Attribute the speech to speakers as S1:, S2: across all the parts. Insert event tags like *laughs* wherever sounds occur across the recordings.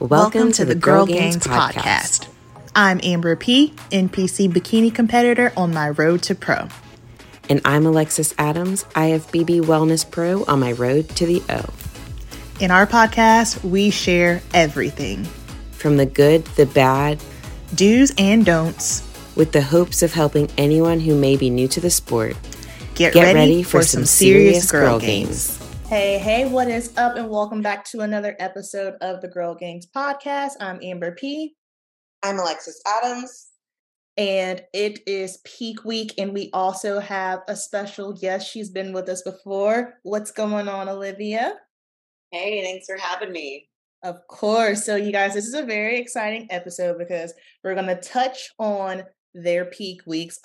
S1: Welcome, to, the Girl Gainz podcast.
S2: I'm Amber P, NPC bikini competitor on my road to pro.
S1: And I'm Alexis Adams, IFBB Wellness Pro on my road to the O.
S2: In our podcast, we share everything
S1: From the good, the bad,
S2: do's and don'ts.
S1: with the hopes of helping anyone who may be new to the sport.
S2: Get,
S1: Get ready for some serious girl gainz.
S2: Hey, hey, what is up? And welcome back to another episode of the Girl Gainz podcast. I'm Amber P,
S3: I'm Alexis Adams.
S2: and it is peak week, and we also have a special guest. She's been with us before. What's going on, Olivia?
S3: Hey, thanks for having me.
S2: Of course. So, you guys, this is a very exciting episode because we're going to touch on their peak weeks.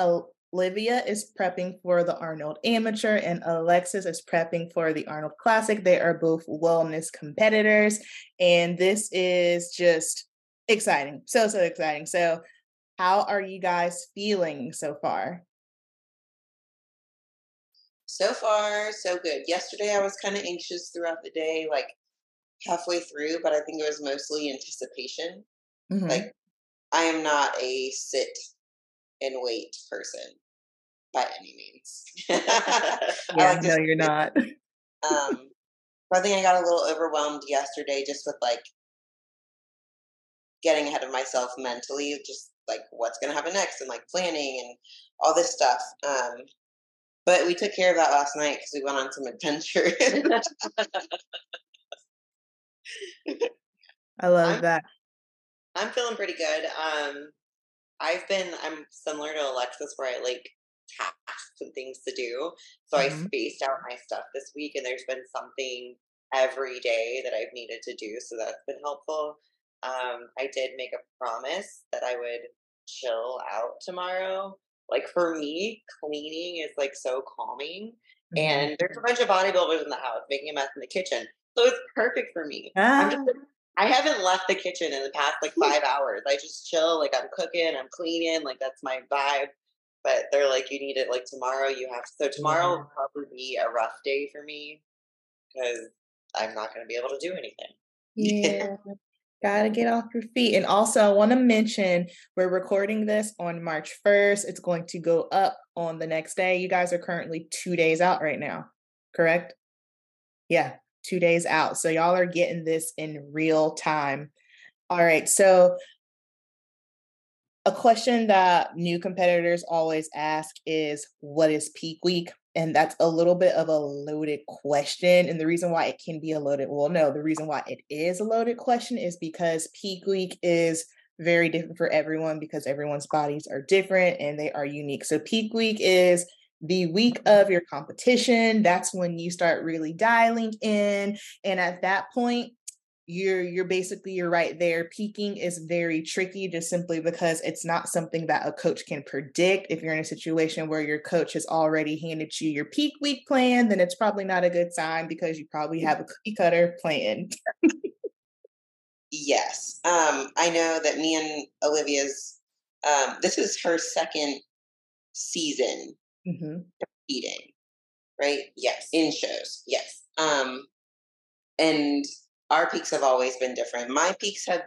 S2: Olivia is prepping for the Arnold Amateur, and Alexis is prepping for the Arnold Classic. They are both wellness competitors, and this is just exciting. So, so exciting. So, how are you guys feeling so far?
S3: So far, so good. Yesterday, I was kind of anxious throughout the day, like halfway through, but I think it was mostly anticipation.
S2: Mhm.
S3: Like, I am not a sit and wait person by any means. *laughs*
S2: Yeah,
S3: like
S2: no, you're not. *laughs*
S3: Um, but I think I got a little overwhelmed yesterday just with like getting ahead of myself mentally, just like what's going to happen next and like planning and all this stuff. Um, but we took care of that last night because we went on some adventure. *laughs*
S2: I love
S4: I'm-
S2: that.
S4: I'm feeling pretty good. Um, I've been I'm similar to Alexis where I like tasks and things to do. So I
S2: Mhm.
S4: spaced out my stuff this week, and there's been something every day that I've needed to do. So that's been helpful. Um, I did make a promise that I would chill out tomorrow. Like for me, cleaning is like so calming.
S2: Mhm.
S4: And there's a bunch of bodybuilders in the house making a mess in the kitchen. So it's perfect for me. I'm just
S2: Ah.
S4: I haven't left the kitchen in the past like five hours. I just chill, like I'm cooking, I'm cleaning, like that's my vibe. But they're like, you need it like tomorrow. You have so tomorrow will mm-hmm. probably be a rough day for me because I'm not going to be able to do anything. *laughs*
S2: Yeah. Gotta get off your feet. And also, I want to mention we're recording this on March 1st. It's going to go up on the next day. You guys are currently two days out right now, correct? Yeah, two days out. So, y'all are getting this in real time. All right. So, a question that new competitors always ask is what is peak week? And that's a little bit of a loaded question. And the reason why it can be a loaded, well, no, the reason why it is a loaded question is because peak week is very different for everyone because everyone's bodies are different and they are unique. So, peak week is the week of your competition. That's when you start really dialing in. And at that point, you're you're basically you're right there peaking is very tricky just simply because it's not something that a coach can predict if you're in a situation where your coach has already handed you your peak week plan then it's probably not a good sign because you probably have a cookie cutter plan
S3: yes. Um, I know that me and Olivia's, um, this is her second season
S2: hmm
S3: eating, right?
S4: Yes.
S3: In shows, yes. Um, and our peaks have always been different. My peaks have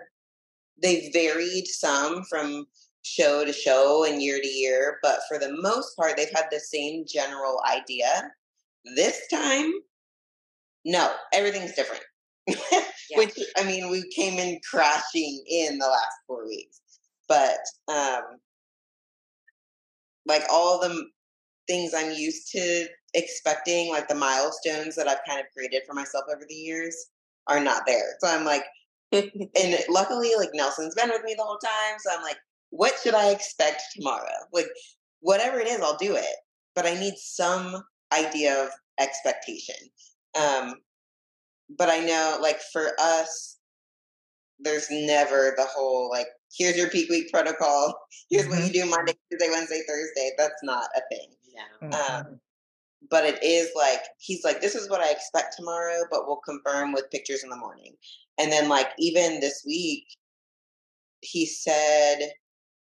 S3: they varied some from show to show and year to year, but for the most part, they've had the same general idea. This time, no, everything's different. *laughs* Which I mean, we came in crashing in the last four weeks, but um, like all the things I'm used to expecting, like the milestones that I've kind of created for myself over the years, are not there. So I'm like, and *laughs* luckily, like Nelson's been with me the whole time. So I'm like, what should I expect tomorrow? Like, whatever it is, I'll do it. But I need some idea of expectation. Um, but I know, like, for us, there's never the whole, like, here's your peak week protocol. *laughs* Here's what you do Monday, Tuesday, Wednesday, Thursday. That's not a thing.
S4: No.
S3: Um, but it is like he's like this is what i expect tomorrow but we'll confirm with pictures in the morning and then like even this week he said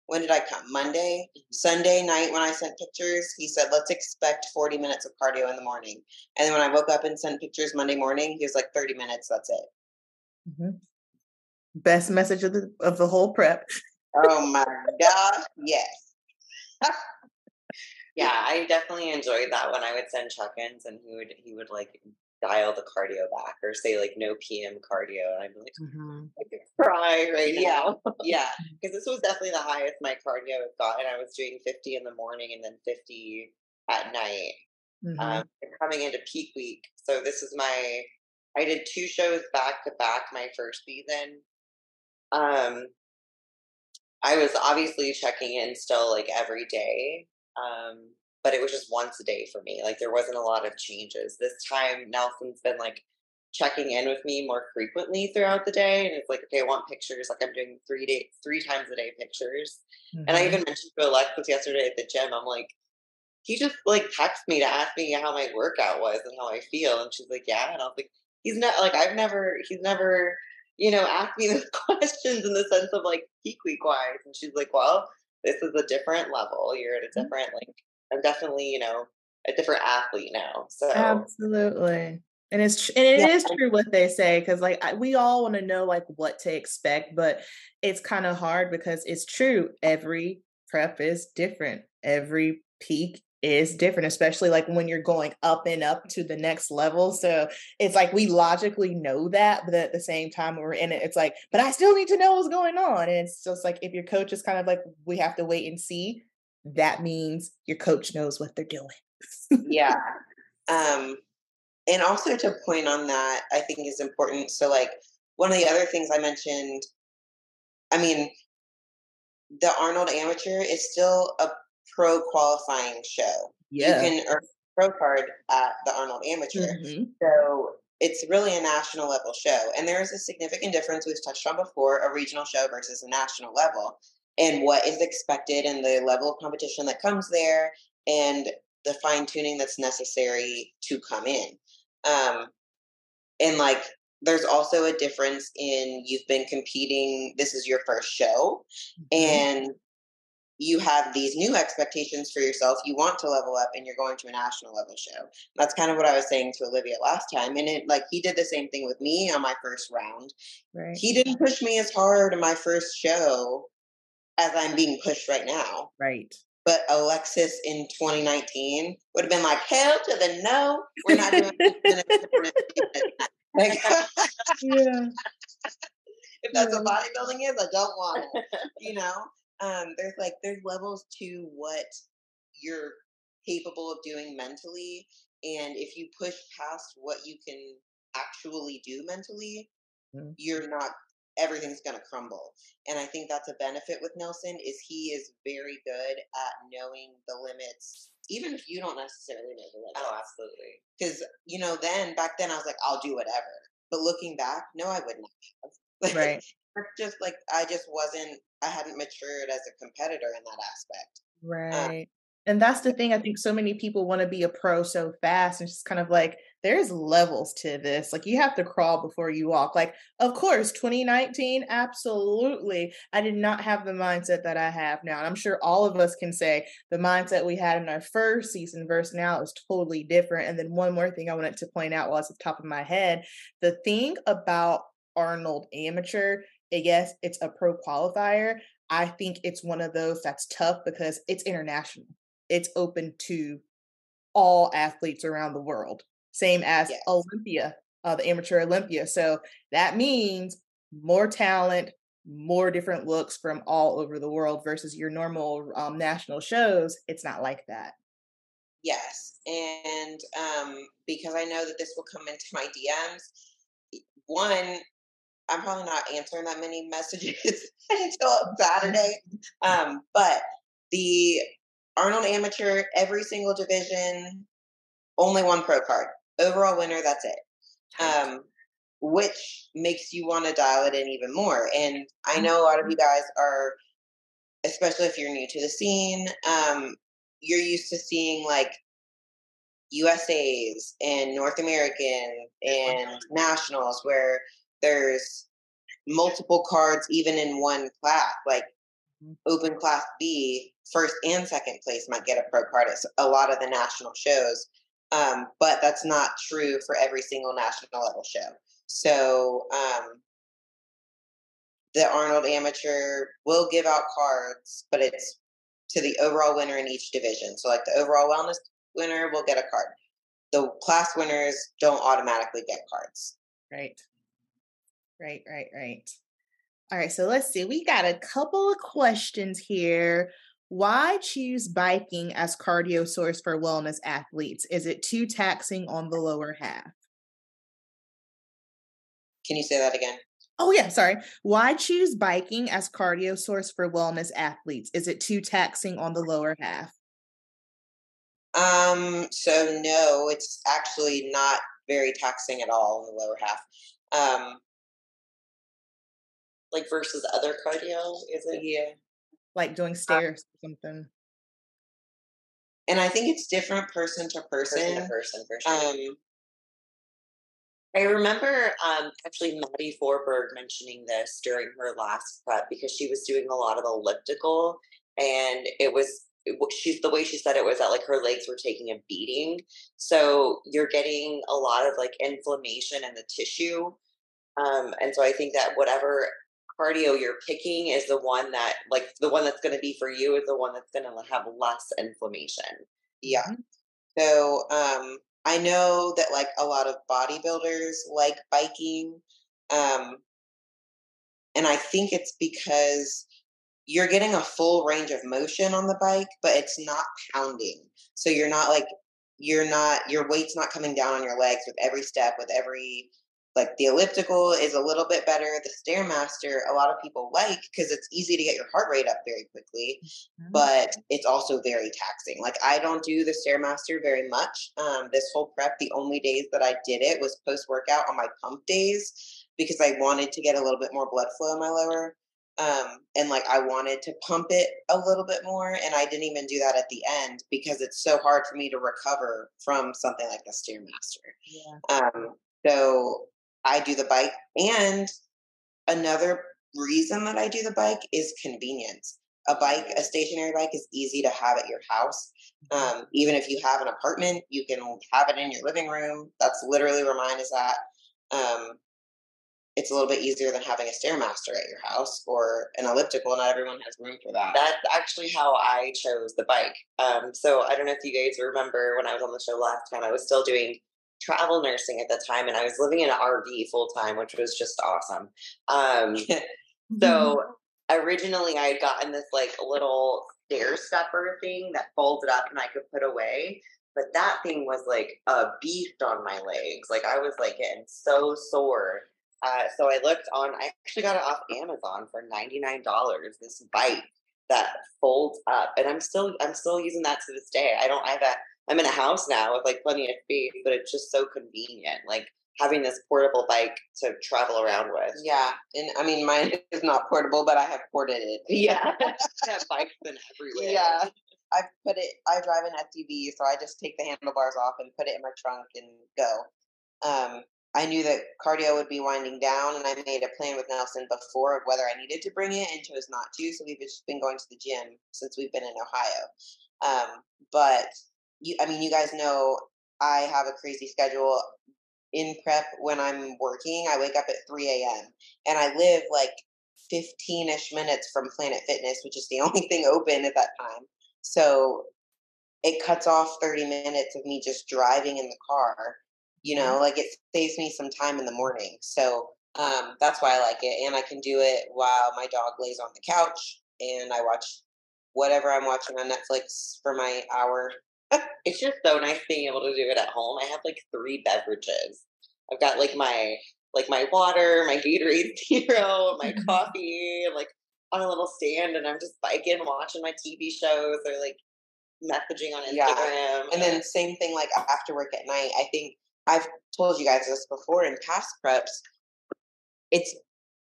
S3: when did I come? Monday,
S4: Mm-hmm.
S3: Sunday night when I sent pictures, he said, let's expect 40 minutes of cardio in the morning. And then when I woke up and sent pictures Monday morning, he was like, 30 minutes, that's it.
S2: Mhm. Best message of the of the whole prep.
S3: Oh my God. Yes. *laughs*
S4: Yeah, I definitely enjoyed that when I would send check-ins and he would he would like dial the cardio back or say like no PM cardio and I'd be like
S2: Mhm.
S4: I could cry right
S3: Yeah.
S4: now. *laughs* *laughs*
S3: Yeah.
S4: Because this was definitely the highest my cardio had gotten. I was doing 50 in the morning and then 50 at night.
S2: Mhm.
S4: Um, coming into peak week. So this is my I did two shows back to back my first season. Um I was obviously checking in still like every day. Um, but it was just once a day for me. Like there wasn't a lot of changes. This time Nelson's been like checking in with me more frequently throughout the day. And it's like, okay, I want pictures. Like I'm doing three days, three times a day pictures. And I
S2: Mhm.
S4: even mentioned to Alexis yesterday at the gym, I'm like, he just like texted me to ask me how my workout was and how I feel. And she's like, yeah. And I was like, he's not like, I've never, he's never, you know, asked me *laughs* those questions in the sense of like peak week wise. And she's like, well, this is a different level. You're at a mm-hmm. different, like, I'm definitely, you know, a different athlete now. So
S2: Absolutely. And it's tr- and it
S3: Yeah.
S2: is true what they say because like I, we all want to know like what to expect, but it's kind of hard because it's true. Every prep is different. Every peak is different, especially like when you're going up and up to the next level. So it's like we logically know that, but at the same time when we're in it, it's like, but I still need to know what's going on. And it's just like if your coach is kind of like, we have to wait and see. That means your coach knows what they're doing.
S3: yeah *laughs* um and also to point on that i think is important so like one of the other things i mentioned i mean the arnold amateur is still a pro qualifying show
S2: Yeah.
S3: you can earn a pro card at the arnold amateur
S2: Mhm.
S3: so it's really a national level show and there is a significant difference we've touched on before a regional show versus a national level and what is expected and the level of competition that comes there and the fine tuning that's necessary to come in. Um, and like, there's also a difference in you've been competing, this is your first show,
S2: Mhm.
S3: and you have these new expectations for yourself. You want to level up and you're going to a national level show. That's kind of what I was saying to Olivia last time. And it like he did the same thing with me on my first round.
S2: Right.
S3: He didn't push me as hard in my first show as I'm being pushed right now.
S2: Right.
S3: But Alexis in 2019 would have been like, hell to the no. We're not doing this. *laughs* like, *laughs*
S2: Yeah.
S3: if that's what bodybuilding is, I don't want it. You know? Um, there's like there's levels to what you're capable of doing mentally. And if you push past what you can actually do mentally,
S2: Mm.
S3: you're not everything's gonna crumble. And I think that's a benefit with Nelson is he is very good at knowing the limits, even if you don't necessarily know the limits.
S4: Oh, absolutely.
S3: Because you know, then back then I was like, I'll do whatever. But looking back, no, I wouldn't have. *laughs*
S2: Right.
S3: just like I just wasn't. I hadn't matured as a competitor in that aspect.
S2: Um, right. And that's the thing. I think so many people want to be a pro so fast. And it's just kind of like, there's levels to this. Like, you have to crawl before you walk. Like, of course, 2019, absolutely. I did not have the mindset that I have now. And I'm sure all of us can say the mindset we had in our first season versus now is totally different. And then one more thing I wanted to point out was at the top of my head the thing about Arnold Amateur, yes, it's a pro qualifier. I think it's one of those that's tough because it's international. It's open to all athletes around the world, same as
S3: Yes.
S2: Olympia, uh, the amateur Olympia. So that means more talent, more different looks from all over the world versus your normal um, national shows. It's not like that.
S3: Yes, and um, because I know that this will come into my DMs. One, I'm probably not answering that many messages *laughs* until Saturday. Um, but the Arnold Amateur, every single division, only one pro card. Overall winner, that's it. Um, which makes you want to dial it in even more. And I know a lot of you guys are, especially if you're new to the scene, um, you're used to seeing like USA's and North American and nationals where there's multiple cards even in one class. Like mm-hmm. open class B, first and second place might get a pro card at a lot of the national shows. Um, but that's not true for every single national level show. So um, the Arnold Amateur will give out cards, but it's to the overall winner in each division. So, like the overall wellness winner will get a card. The class winners don't automatically get cards.
S2: Right. Right, right, right. All right, so let's see. We got a couple of questions here. Why choose biking as cardio source for wellness athletes? Is it too taxing on the lower half?
S3: Can you say that again?
S2: Oh, yeah, sorry. Why choose biking as cardio source for wellness athletes? Is it too taxing on the lower half?
S3: Um, so no, it's actually not very taxing at all in the lower half. Um,
S4: like versus other cardio, is it?
S3: Yeah.
S2: Like doing uh stairs or something.
S3: And I think it's different person to person.
S4: Person to person, for sure. Um, I remember um, actually Maddie Forberg mentioning this during her last prep because she was doing a lot of elliptical, and it was she's the way she said it was that like her legs were taking a beating. So you're getting a lot of like inflammation in the tissue, um, and so I think that whatever cardio you're picking is the one that like the one that's going to be for you is the one that's going to have less inflammation.
S3: Yeah. Mm-hmm. So um I know that like a lot of bodybuilders like biking. Um, and I think it's because you're getting a full range of motion on the bike, but it's not pounding. So you're not like, you're not, your weight's not coming down on your legs with every step, with every like the elliptical is a little bit better. The Stairmaster, a lot of people like because it's easy to get your heart rate up very quickly, mm-hmm. but it's also very taxing. Like I don't do the Stairmaster very much. Um, this whole prep, the only days that I did it was post workout on my pump days because I wanted to get a little bit more blood flow in my lower. Um, and like I wanted to pump it a little bit more, and I didn't even do that at the end because it's so hard for me to recover from something like the Stairmaster. Yeah. Um, so I do the bike. And another reason that I do the bike is convenience. A bike, a stationary bike, is easy to have at your house. Um, even if you have an apartment, you can have it in your living room. That's literally where mine is at. Um, it's a little bit easier than having a stairmaster at your house or an elliptical. Not everyone has room for that.
S4: That's actually how I chose the bike. Um, so I don't know if you guys remember when I was on the show last time. I was still doing travel nursing at the time, and I was living in an RV full time, which was just awesome. Um, *laughs* so originally, I had gotten this like little stair stepper thing that folded up and I could put away. But that thing was like a beast on my legs. Like I was like getting so sore. Uh, so I looked on. I actually got it off Amazon for ninety nine dollars. This bike that folds up, and I'm still I'm still using that to this day. I don't I have a I'm in a house now with like plenty of space, but it's just so convenient. Like having this portable bike to travel around with.
S3: Yeah. And I mean, mine is not portable, but I have ported it. *laughs*
S4: Yeah. *laughs* I have bikes in everywhere.
S3: Yeah. I put it, I drive an SUV, so I just take the handlebars off and put it in my trunk and go. Um, I knew that cardio would be winding down, and I made a plan with Nelson before of whether I needed to bring it and chose not to. So we've just been going to the gym since we've been in Ohio. Um, but you, I mean, you guys know I have a crazy schedule in prep when I'm working. I wake up at 3 a.m. and I live like 15 ish minutes from Planet Fitness, which is the *laughs* only thing open at that time. So it cuts off 30 minutes of me just driving in the car. You know, mm-hmm. like it saves me some time in the morning. So um, that's why I like it. And I can do it while my dog lays on the couch and I watch whatever I'm watching on Netflix for my hour *laughs*
S4: it's just so nice being able to do it at home. I have like three beverages. I've got like my like my water, my Gatorade *laughs* Zero, my mm-hmm. coffee, like on a little stand, and I'm just biking, watching my TV shows or like messaging on Instagram. Yeah.
S3: And then same thing like after work at night. I think I've told you guys this before in past preps. It's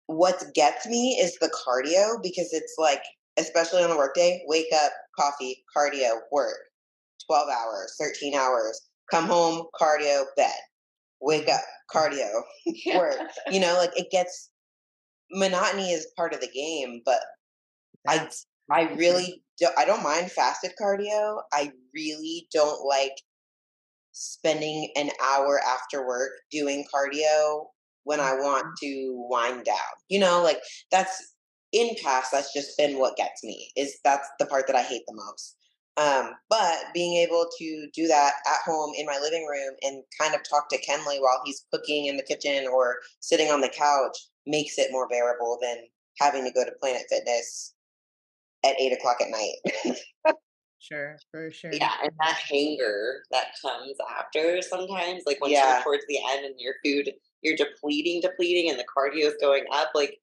S3: what gets me is the cardio because it's like, especially on the workday, wake up, coffee, cardio, work 12 hours, 13 hours, come home, cardio, bed, wake up, cardio, *laughs* work. You know, like it gets monotony is part of the game, but I I really do, I don't mind fasted cardio. I really don't like spending an hour after work doing cardio when I want
S2: Mm-hmm.
S3: to wind down. You know, like that's in past that's just been what gets me. Is that's the part that I hate the most. Um, but being able to do that at home in my living room and kind of talk to Kenley while he's cooking in the kitchen or sitting on the couch makes it more bearable than having to go to Planet Fitness at eight o'clock at night.
S2: Sure, for sure.
S4: Yeah, and that hanger that comes after sometimes, like once
S3: Yeah.
S4: you're towards the end and your food, you're depleting, depleting, and the cardio is going up. Like,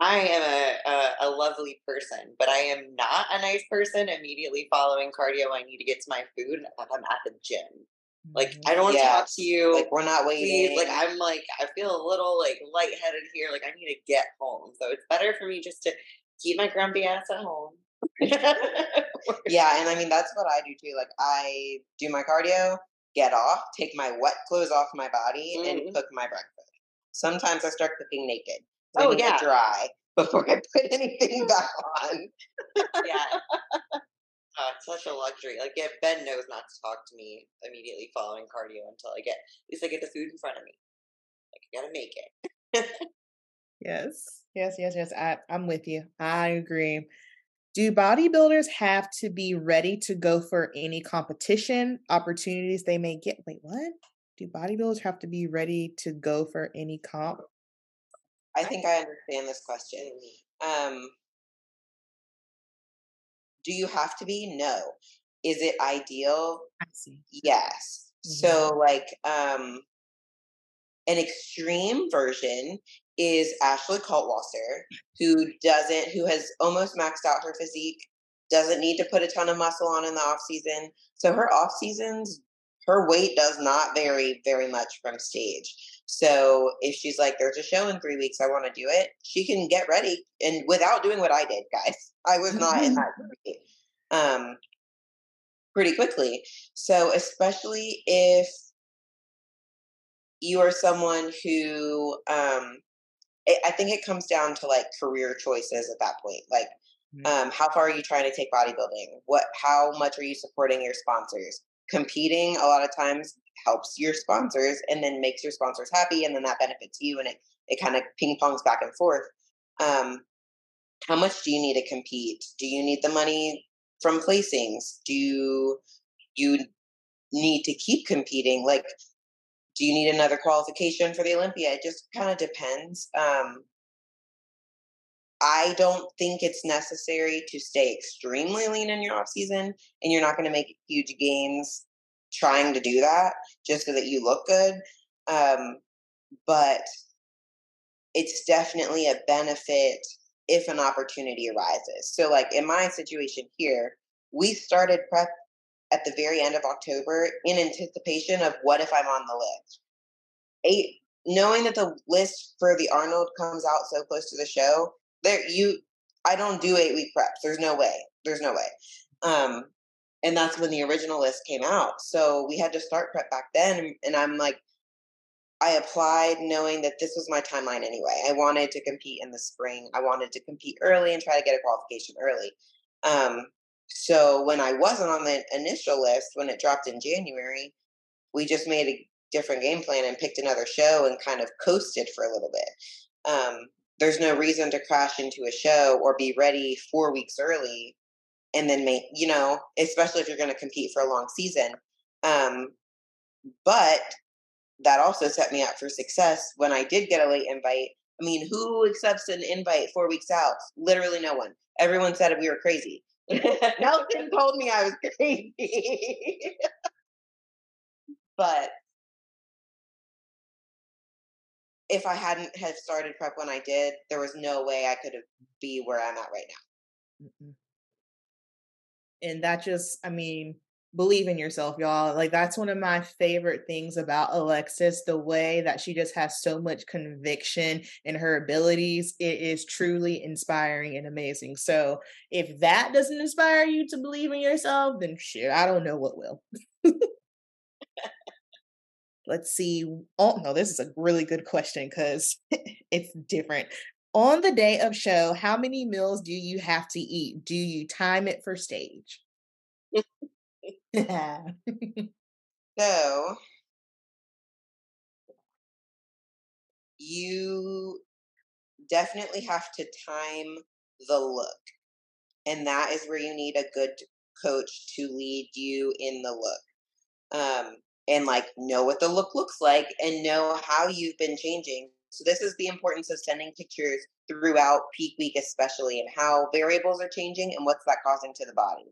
S4: I am a, a a lovely person, but I am not a nice person. Immediately following cardio, I need to get to my food. and I'm at the gym. Like. I don't want to talk to you.
S3: like we're not waiting.
S4: please. Like, I'm like, I feel a little like lightheaded here. Like, I need to get home. So it's better for me just to keep my grumpy ass at home. *laughs*
S3: yeah, and I mean that's what I do too. Like I do my cardio, get off, take my wet clothes off my body,
S4: Mhm.
S3: and cook my breakfast. Sometimes I start cooking naked.
S4: Oh, yeah.
S3: dry before I put anything *laughs* back on.
S4: yeah. Oh, it's such a luxury. Like, yeah, Ben knows not to talk to me immediately following cardio until I get, at least I get the food in front of me. Like, I gotta make it. *laughs*
S2: Yes, yes, yes, yes. I, I'm with you. I agree. Do bodybuilders have to be ready to go for any competition opportunities they may get? Wait, what? Do bodybuilders have to be ready to go for any comp?
S3: I think I understand this question. Um, do you have to be? No. Is it ideal?
S2: I see.
S3: Yes. So like um an extreme version is Ashley Kaltwasser, who doesn't who has almost maxed out her physique, doesn't need to put a ton of muscle on in the off season. So her off seasons, her weight does not vary very much from stage. So if she's like, there's a show in three weeks, I want to do it, she can get ready and without doing what I did, guys. *laughs* I was *laughs* not in that shape. Um pretty quickly. So, especially if you are someone who, um, I I think it comes down to like career choices at that point. Like,
S2: Mhm.
S3: um, how far are you trying to take bodybuilding? What, how much are you supporting your sponsors? Competing a lot of times helps your sponsors and then makes your sponsors happy, and then that benefits you, and it it kind of ping pongs back and forth. Um, how much do you need to compete? Do you need the money from placings? Do you, need to keep competing? Like, do you need another qualification for the Olympia? It just kind of depends. Um, I don't think it's necessary to stay extremely lean in your off season, and you're not going to make huge gains trying to do that just so that you look good. Um, but it's definitely a benefit if an opportunity arises. So, like in my situation here, we started prep at the very end of October in anticipation of what if I'm on the list. Eight, knowing that the list for the Arnold comes out so close to the show, there you, I don't do eight week preps. There's no way. There's no way. Um, and that's when the original list came out. So we had to start prep back then, and I'm like, I applied knowing that this was my timeline anyway. I wanted to compete in the spring. I wanted to compete early and try to get a qualification early. Um, so when I wasn't on the initial list, when it dropped in January, we just made a different game plan and picked another show and kind of coasted for a little bit. Um, there's no reason to crash into a show or be ready four weeks early and then make, you know, especially if you're going to compete for a long season. Um, but that also set me up for success when I did get a late invite. I mean, who accepts an invite four weeks out? Literally no one. Everyone said we were crazy. *laughs* Nelson told me I was *laughs* crazy. but if I hadn't have started prep when I did, there was no way I could have be where I'm at right now.
S2: Mm-mm. And that just, I mean, believe in yourself, y'all. Like that's one of my favorite things about Alexis, the way that she just has so much conviction in her abilities. It is truly inspiring and amazing. So if that doesn't inspire you to believe in yourself, then shit, I don't know what will. *laughs* Let's see. Oh no, this is a really good question because *laughs* it's different. On the day of show, how many meals do you have to eat? Do you time it for stage? *laughs* *laughs*
S3: so you definitely have to time the look. And that is where you need a good coach to lead you in the look. Um, and like know what the look looks like and know how you've been changing. So this is the importance of sending pictures throughout peak week, especially, and how variables are changing and what's that causing to the body.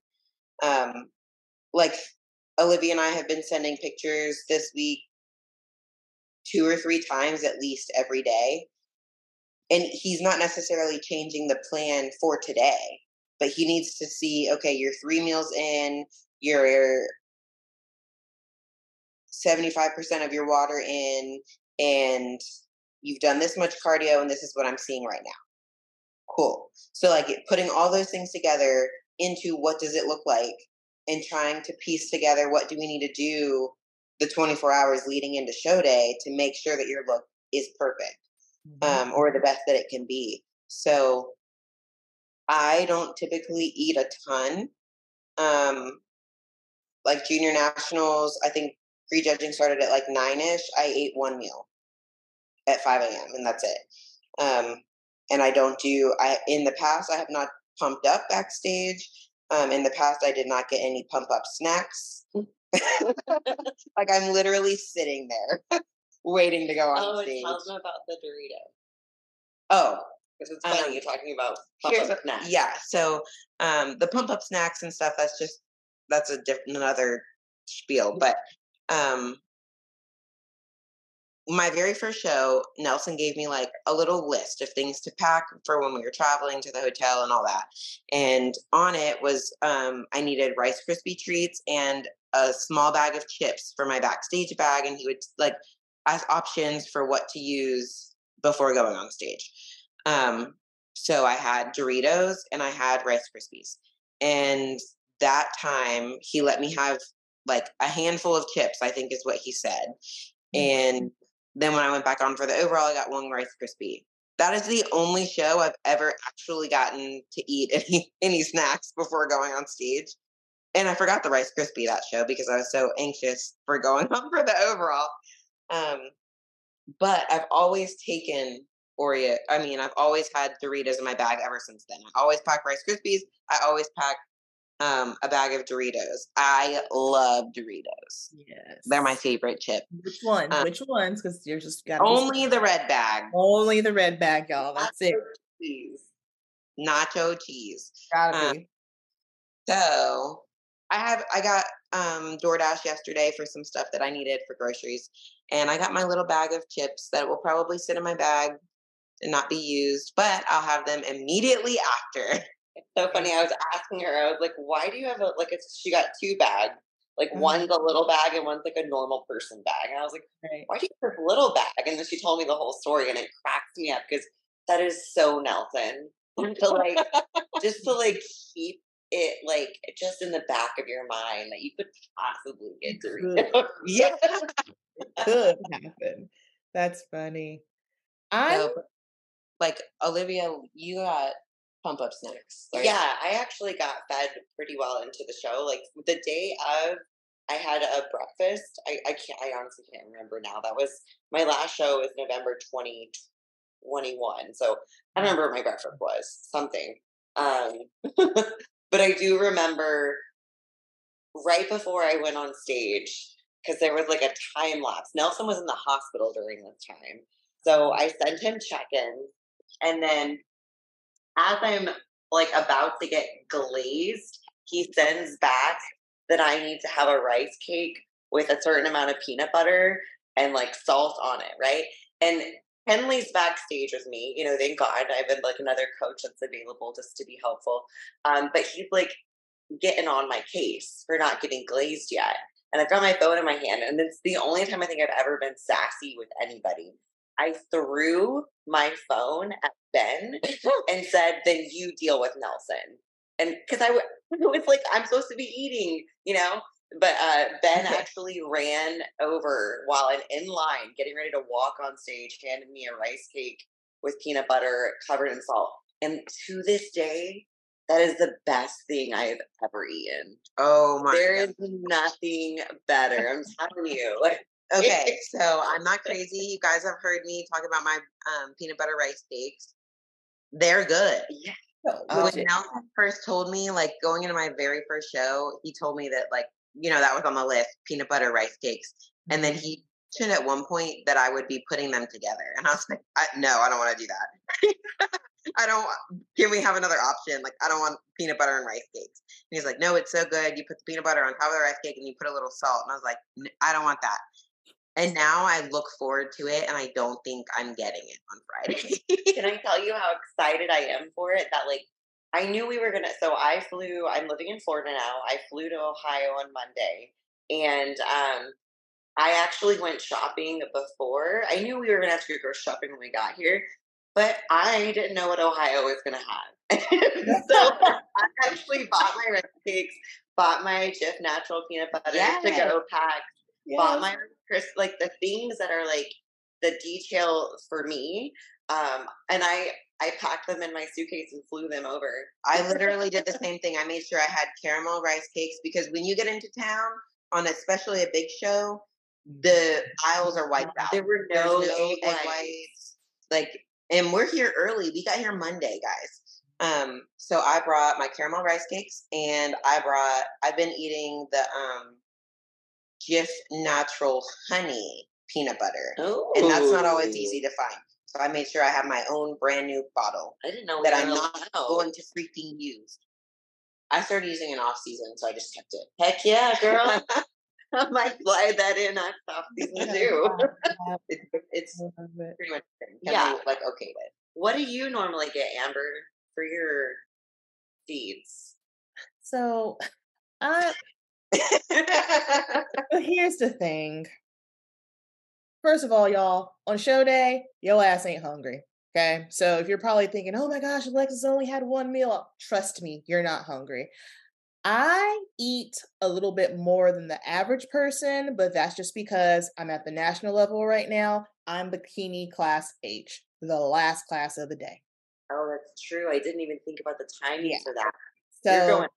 S3: Um, like Olivia and I have been sending pictures this week two or three times at least every day. And he's not necessarily changing the plan for today, but he needs to see okay, you're three meals in, you're 75% of your water in, and you've done this much cardio, and this is what I'm seeing right now. Cool. So, like, putting all those things together into what does it look like and trying to piece together what do we need to do the 24 hours leading into show day to make sure that your look is perfect mm-hmm. um, or the best that it can be. So I don't typically eat a ton. Um, like junior nationals, I think pre judging started at like nine ish. I ate one meal at 5 a.m. and that's it. Um, and I don't do, I, in the past, I have not pumped up backstage. Um, in the past, I did not get any pump up snacks. *laughs* like I'm literally sitting there *laughs* waiting to go on
S4: oh,
S3: stage.
S4: tell them about the Dorito.
S3: Oh,
S4: because it's funny um, you're talking about pump up snacks.
S3: Yeah, so um, the pump up snacks and stuff. That's just that's a different another spiel. *laughs* But um, my very first show, Nelson gave me like a little list of things to pack for when we were traveling to the hotel and all that. And on it was um, I needed Rice Krispie treats and a small bag of chips for my backstage bag. And he would like ask options for what to use before going on stage. Um, so I had Doritos and I had Rice Krispies. And that time he let me have like a handful of chips, I think is what he said. Mm. And then when I went back on for the overall, I got one Rice Krispie. That is the only show I've ever actually gotten to eat *laughs* any any snacks before going on stage. And I forgot the Rice Krispie that show because I was so anxious for going *laughs* on for the overall. Um, but I've always taken Oreo. I mean, I've always had Doritos in my bag ever since then. I always pack Rice Krispies. I always pack um, a bag of Doritos. I love Doritos.
S2: Yes,
S3: they're my favorite chip.
S2: Which one? Um, Which ones? Because you're just got
S3: only the red bag.
S2: Only the red bag, y'all. That's Nacho it.
S3: Cheese. Nacho cheese.
S2: Gotta um, be.
S3: So I have I got um DoorDash yesterday for some stuff that I needed for groceries, and I got my little bag of chips that will probably sit in my bag and not be used, but I'll have them immediately after. *laughs*
S4: It's so funny. I was asking her, I was like, why do you have a, like, it's, she got two bags. Like mm-hmm. one's a little bag and one's like a normal person bag. And I was like, right. why do you have a little bag? And then she told me the whole story and it cracks me up because that is so Nelson. *laughs* *laughs* to like, just to like keep it like just in the back of your mind that you could possibly get to.
S2: yeah. *laughs* it could happen. That's funny. I no,
S3: like Olivia, you got pump up snacks.
S4: Right? Yeah, I actually got fed pretty well into the show. Like the day of, I had a breakfast. I, I can't. I honestly can't remember now. That was my last show was November twenty twenty one. So I don't remember what my breakfast was. Something. Um, *laughs* but I do remember right before I went on stage because there was like a time lapse. Nelson was in the hospital during this time. So I sent him check ins. And then as I'm like about to get glazed, he sends back that I need to have a rice cake with a certain amount of peanut butter and like salt on it, right? And Henley's backstage with me. You know, thank God I have been like another coach that's available just to be helpful. Um, but he's like getting on my case for not getting glazed yet. And I've got my phone in my hand, and it's the only time I think I've ever been sassy with anybody. I threw my phone at Ben *laughs* and said, "Then you deal with Nelson." And because *laughs* I was like, I'm supposed to be eating, you know. But uh, Ben actually ran over while I'm in line, getting ready to walk on stage, handed me a rice cake with peanut butter covered in salt. And to this day, that is the best thing I have ever eaten.
S3: Oh my
S4: There is nothing better. I'm *laughs* telling you.
S3: Okay, so I'm not crazy. You guys have heard me talk about my um, peanut butter rice cakes. They're good.
S4: yeah.
S2: No,
S3: when. Nelson first told me, like going into my very first show, he told me that like you know that was on the list, peanut butter rice cakes, and then mm-hmm. he mentioned at one point that I would be putting them together, and I was like, I, no, I don't want to do that. *laughs* I don't. Can we have another option? Like I don't want peanut butter and rice cakes. And he's like, no, it's so good. You put the peanut butter on top of the rice cake, and you put a little salt. And I was like, "N- I don't want that. And now I look forward to it, and I don't think I'm getting it on Friday. *laughs*
S4: Can I tell you how excited I am for it? That like I knew we were gonna. So I flew. I'm living in Florida now. I flew to Ohio on Monday, and um, I actually went shopping before. I knew we were gonna have to go grocery shopping when we got here, but I didn't know what Ohio was gonna have. *laughs* so *laughs* I actually bought my rice cakes, bought my Jif Natural peanut butter to go pack bought
S2: Yes.
S4: my Chris like the things that are like the detail for me. Um, and I I packed them in my suitcase and flew them over.
S3: I *laughs* literally did the same thing. I made sure I had caramel rice cakes because when you get into town on especially a big show, the aisles are wiped out.
S4: There were no,
S3: no
S4: egg
S3: egg
S4: whites.
S3: whites. Like, and we're here early. We got here Monday, guys. Um, so I brought my caramel rice cakes, and I brought. I've been eating the um, Jif Natural Honey peanut butter, and that's not always easy to find. So I made sure I have my own brand new bottle
S4: I didn't know
S3: that I'm not
S4: allowed.
S3: going to freaking use. I started using it off season, so I just kept it.
S4: Heck yeah, girl! *laughs* *laughs* I might slide that in on top season two. *laughs*
S3: It, it's
S2: it.
S3: pretty much the same.
S4: Yeah.
S3: Be, like okay with.
S4: What do you normally get, Amber, for your feeds?
S2: So, uh, *laughs* but here's the thing. First of all, y'all, on show day, your ass ain't hungry. Okay. So if you're probably thinking, oh my gosh, Alexis only had one meal, uh, trust me, you're not hungry. I eat a little bit more than the average person, but that's just because I'm at the national level right now. I'm bikini class H, the last class of the day.
S4: Oh, that's true. I didn't even think about the timing
S2: Yeah.
S4: for that.
S2: So
S4: You're going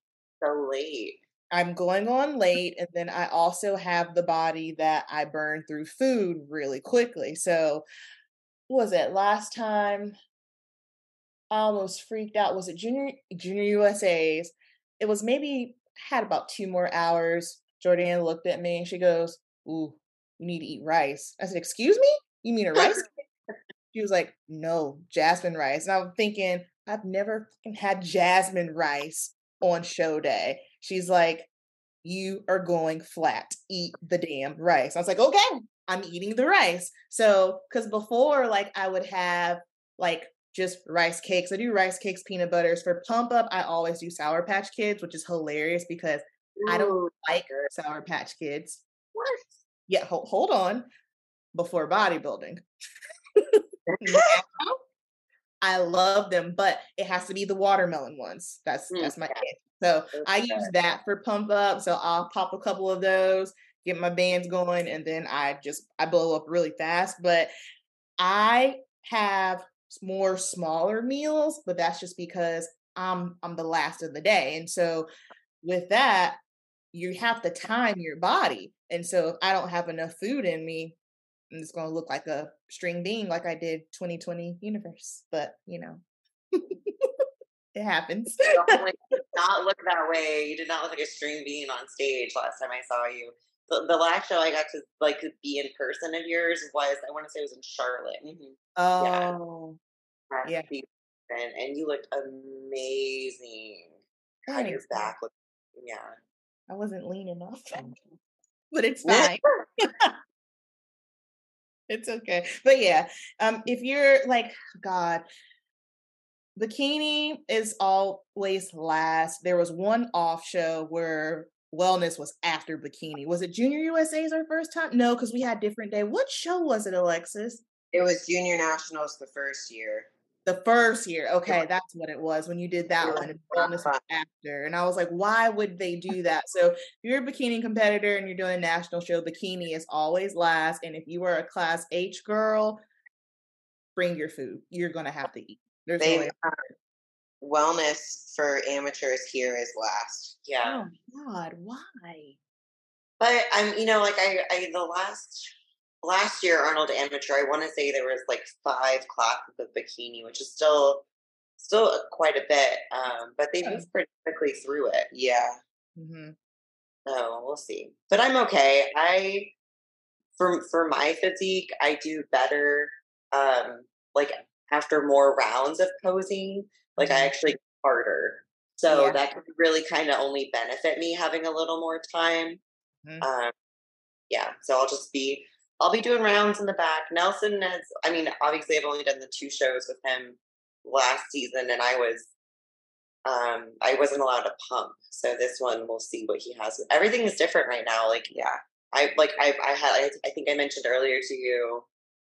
S4: so late.
S2: I'm going on mm-hmm. late, and then I also have the body that I burn through food really quickly. So, was it last time? I almost freaked out. Was it Junior Junior USA's? It was maybe had about two more hours. Jordan looked at me and she goes, "Ooh, you need to eat rice." I said, "Excuse me? You mean a rice?" *laughs* she was like, "No, jasmine rice." And I'm thinking, I've never fucking had jasmine rice on show day. She's like, You are going flat. Eat the damn rice. I was like, Okay, I'm eating the rice. So, because before, like, I would have like just rice cakes. I do rice cakes, peanut butters. For pump up, I always do Sour Patch Kids, which is hilarious because I don't
S4: Ooh,
S2: like Sour Patch Kids.
S4: what?
S2: Yeah, hold, hold on. Before bodybuilding. *laughs* *laughs* I love them, but it has to be the watermelon ones. That's
S4: Mm,
S2: that's my kid. So I use that for pump up. So I'll pop a couple of those, get my bands going, and then I just I blow up really fast. But I have more smaller meals, but that's just because I'm I'm the last of the day. And so with that, you have to time your body. And so if I don't have enough food in me, I'm just gonna look like a string bean like I did 2020 universe. But you know, *laughs* it happens.
S4: Don't, like, *laughs* did not look that way. You did not look like a string bean on stage last time I saw you. The, the last show I got to like be in person of yours was I want to say it was in Charlotte.
S3: Mhm.
S2: Oh,
S4: last
S2: Yeah.
S4: and, and you looked amazing. God, your back looked yeah.
S2: I wasn't lean enough, *laughs* but it's fine. *laughs* it's okay. But yeah, um, if you're like, God, bikini is always last. There was one off show where wellness was after bikini. Was it Junior USA's our first time? No, because we had different day. What show was it, Alexis?
S3: It was Junior Nationals the first year.
S2: The first year. Okay, that's what it was when you did that
S3: Yeah.
S2: one. And wellness was after. And I was like, why would they do that? So if you're a bikini competitor and you're doing a national show, bikini is always last. And if you are a class H girl, bring your food. You're gonna have to eat. There's
S3: They
S2: no
S3: uh, wellness for amateurs here is last.
S4: Yeah.
S2: Oh God, why?
S4: But I'm, you know, like I, I the last last year Arnold Amateur, I want to say there was like five classes of bikini, which is still still quite a bit. Um, but they
S2: Yeah.
S4: moved pretty quickly through it.
S3: Yeah.
S2: Mm-hmm.
S4: So we'll see. But I'm okay. I for for my physique, I do better um like after more rounds of posing. Like I
S2: Mhm.
S4: actually get harder. So
S2: Yeah.
S4: that could really kind of only benefit me having a little more time.
S2: Mhm.
S4: Um yeah, so I'll just be I'll be doing rounds in the back. Nelson has I mean, obviously I've only done the two shows with him last season and I was um I wasn't allowed to pump. So this one we'll see what he has. Everything is different right now. Like
S3: Yeah.
S4: I like I I had I, I think I mentioned earlier to you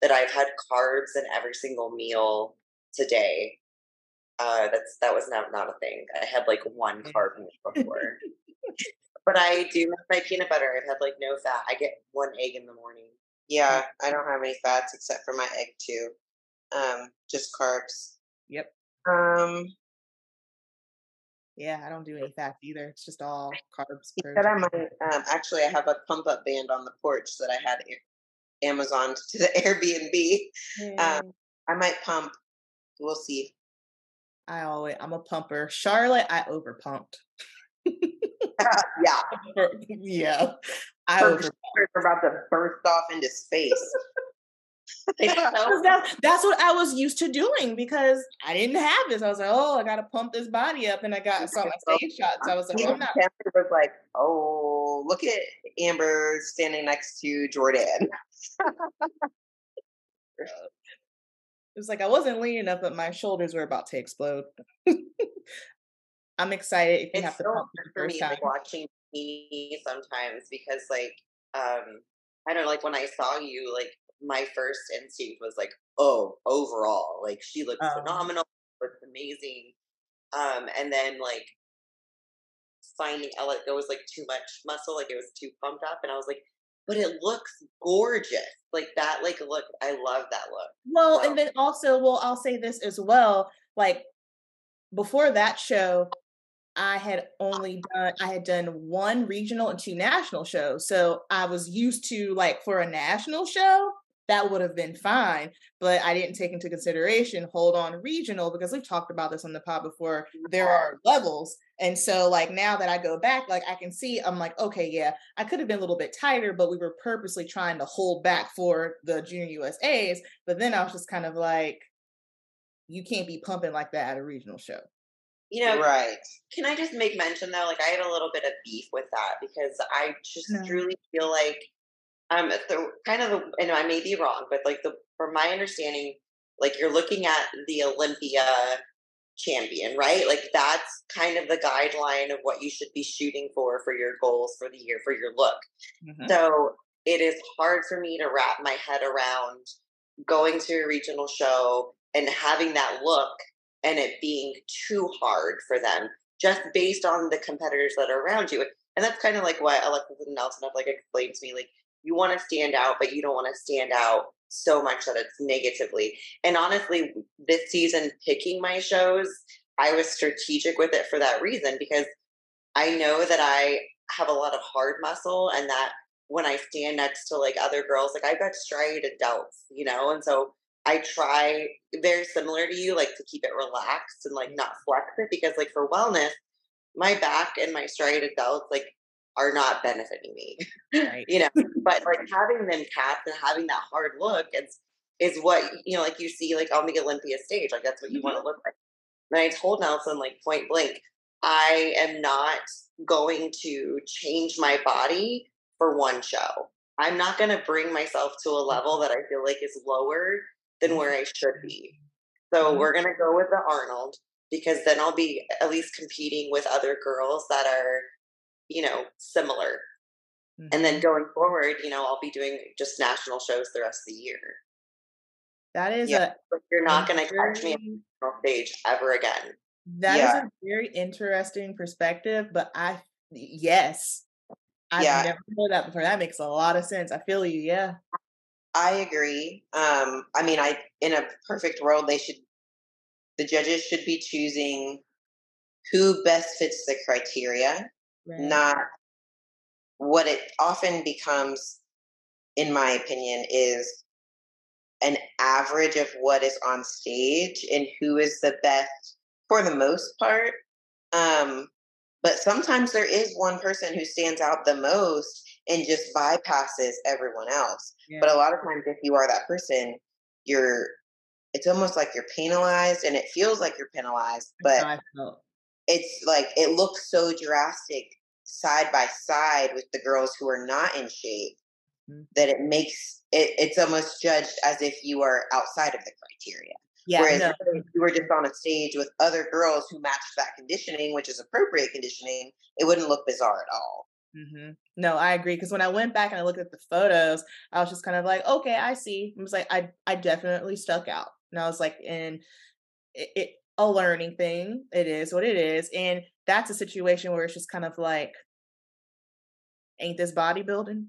S4: that I've had carbs in every single meal today. Uh that's that was not not a thing. I had like one carb meal before. but I do have my peanut butter. I've had like no fat. I get one egg in the morning.
S3: Yeah. I don't have any fats except for my egg too. Um, just carbs.
S2: Yep.
S3: Um,
S2: Yeah, I don't do any fats either. It's just all carbs.
S3: said I might. Um, actually, I have a pump up band on the porch that I had Amazon *laughs* to the Airbnb. Um, I might pump. We'll see.
S2: I always I'm a pumper. Charlotte, I over pumped. *laughs*
S3: yeah, *laughs*
S2: yeah. I
S3: Her
S2: over
S3: about to burst off into space.
S4: So
S2: that, that's what I was used to doing because I didn't have this. I was like, oh, I got to pump this body up. And I got saw my stage shots. I was like,
S3: Even
S2: I'm not.
S3: Was like, "Oh, look at Amber standing next to Jordan."
S2: It was like I wasn't leaning up, but my shoulders were about to explode. *laughs* I'm excited if you
S4: it's
S2: have to
S4: so
S2: pump
S4: hard
S2: for
S4: me
S2: time.
S4: like watching me sometimes because like um I don't know, like when I saw you, like my first instinct was like, oh, overall, like she looks
S2: Oh.
S4: phenomenal, looks amazing. Um, and then like finding out like there was like too much muscle, like it was too pumped up, and I was like, but it looks gorgeous. Like that, like look, I love that look.
S2: Well, and then also, well, I'll say this as well. Like before that show, I had only done I had done one regional and two national shows. So I was used to like for a national show, that would have been fine. But I didn't take into consideration hold on regional because we've talked about this on the pod before. There are levels. And so like now that I go back, like I can see, I'm like, okay, yeah, I could have been a little bit tighter, but we were purposely trying to hold back for the junior USAs. But then I was just kind of like, you can't be pumping like that at a regional show.
S4: You know,
S3: right.
S4: Can I just make mention though, like I had a little bit of beef with that because I just
S2: No.
S4: truly feel like um the kind of the and I may be wrong, but like the from my understanding, like you're looking at the Olympia champion, right? Like that's kind of the guideline of what you should be shooting for for your goals for the year for your look.
S2: Mhm.
S4: So it is hard for me to wrap my head around going to a regional show and having that look and it being too hard for them just based on the competitors that are around you. And that's kind of like what Alexis and Nelson have like explained to me. Like you want to stand out, but you don't want to stand out so much that it's negatively. And honestly, this season picking my shows, I was strategic with it for that reason because I know that I have a lot of hard muscle and that when I stand next to like other girls, like I've got striated delts, you know, and so I try very similar to you, like to keep it relaxed and like not flex it because like for wellness, my back and my striated delts like are not benefiting me, *laughs*
S2: Right.
S4: you know. but like having them capped and having that hard look is is what you know, like you see like on the Olympia stage, like that's what you want to mm-hmm. look like. And I told Nelson like point blank, I am not going to change my body for one show. I'm not going to bring myself to a level mm-hmm. that I feel like is lower than where I should be. Mm-hmm. So
S2: Mhm.
S4: we're going to go with the Arnold because then I'll be at least competing with other girls that are, you know, similar. And then going forward, you know, I'll be doing just national shows the rest of the year.
S2: that is
S3: Yeah.
S2: a
S4: you're not going to catch me *laughs* on stage ever again.
S2: That is
S3: Yeah.
S2: a very interesting perspective, but I yes. I've
S3: Yeah.
S2: never heard that before. That makes a lot of sense. I feel you, yeah.
S3: I agree. Um, I mean, I in a perfect world, they should the judges should be choosing who best fits the criteria, right. not what it often becomes, in my opinion, is an average of what is on stage and who is the best for the most part. Um, but sometimes there is one person who stands out the most and just bypasses everyone else. Yeah. But a lot of times, if you are that person, you're it's almost like you're penalized and it feels like you're penalized, but it's like it looks so drastic side by side with the girls who are not in shape mm-hmm. that it makes it, it's almost judged as if you are outside of the criteria. Yeah, Whereas no. if you were just on a stage with other girls who matched that conditioning, which is appropriate conditioning, it wouldn't look bizarre at all.
S2: Mm-hmm. No, I agree. Because when I went back and I looked at the photos, I was just kind of like, okay, I see. I was like, I I definitely stuck out, and I was like, and it, it a learning thing. It is what it is, and that's a situation where it's just kind of like, ain't this bodybuilding?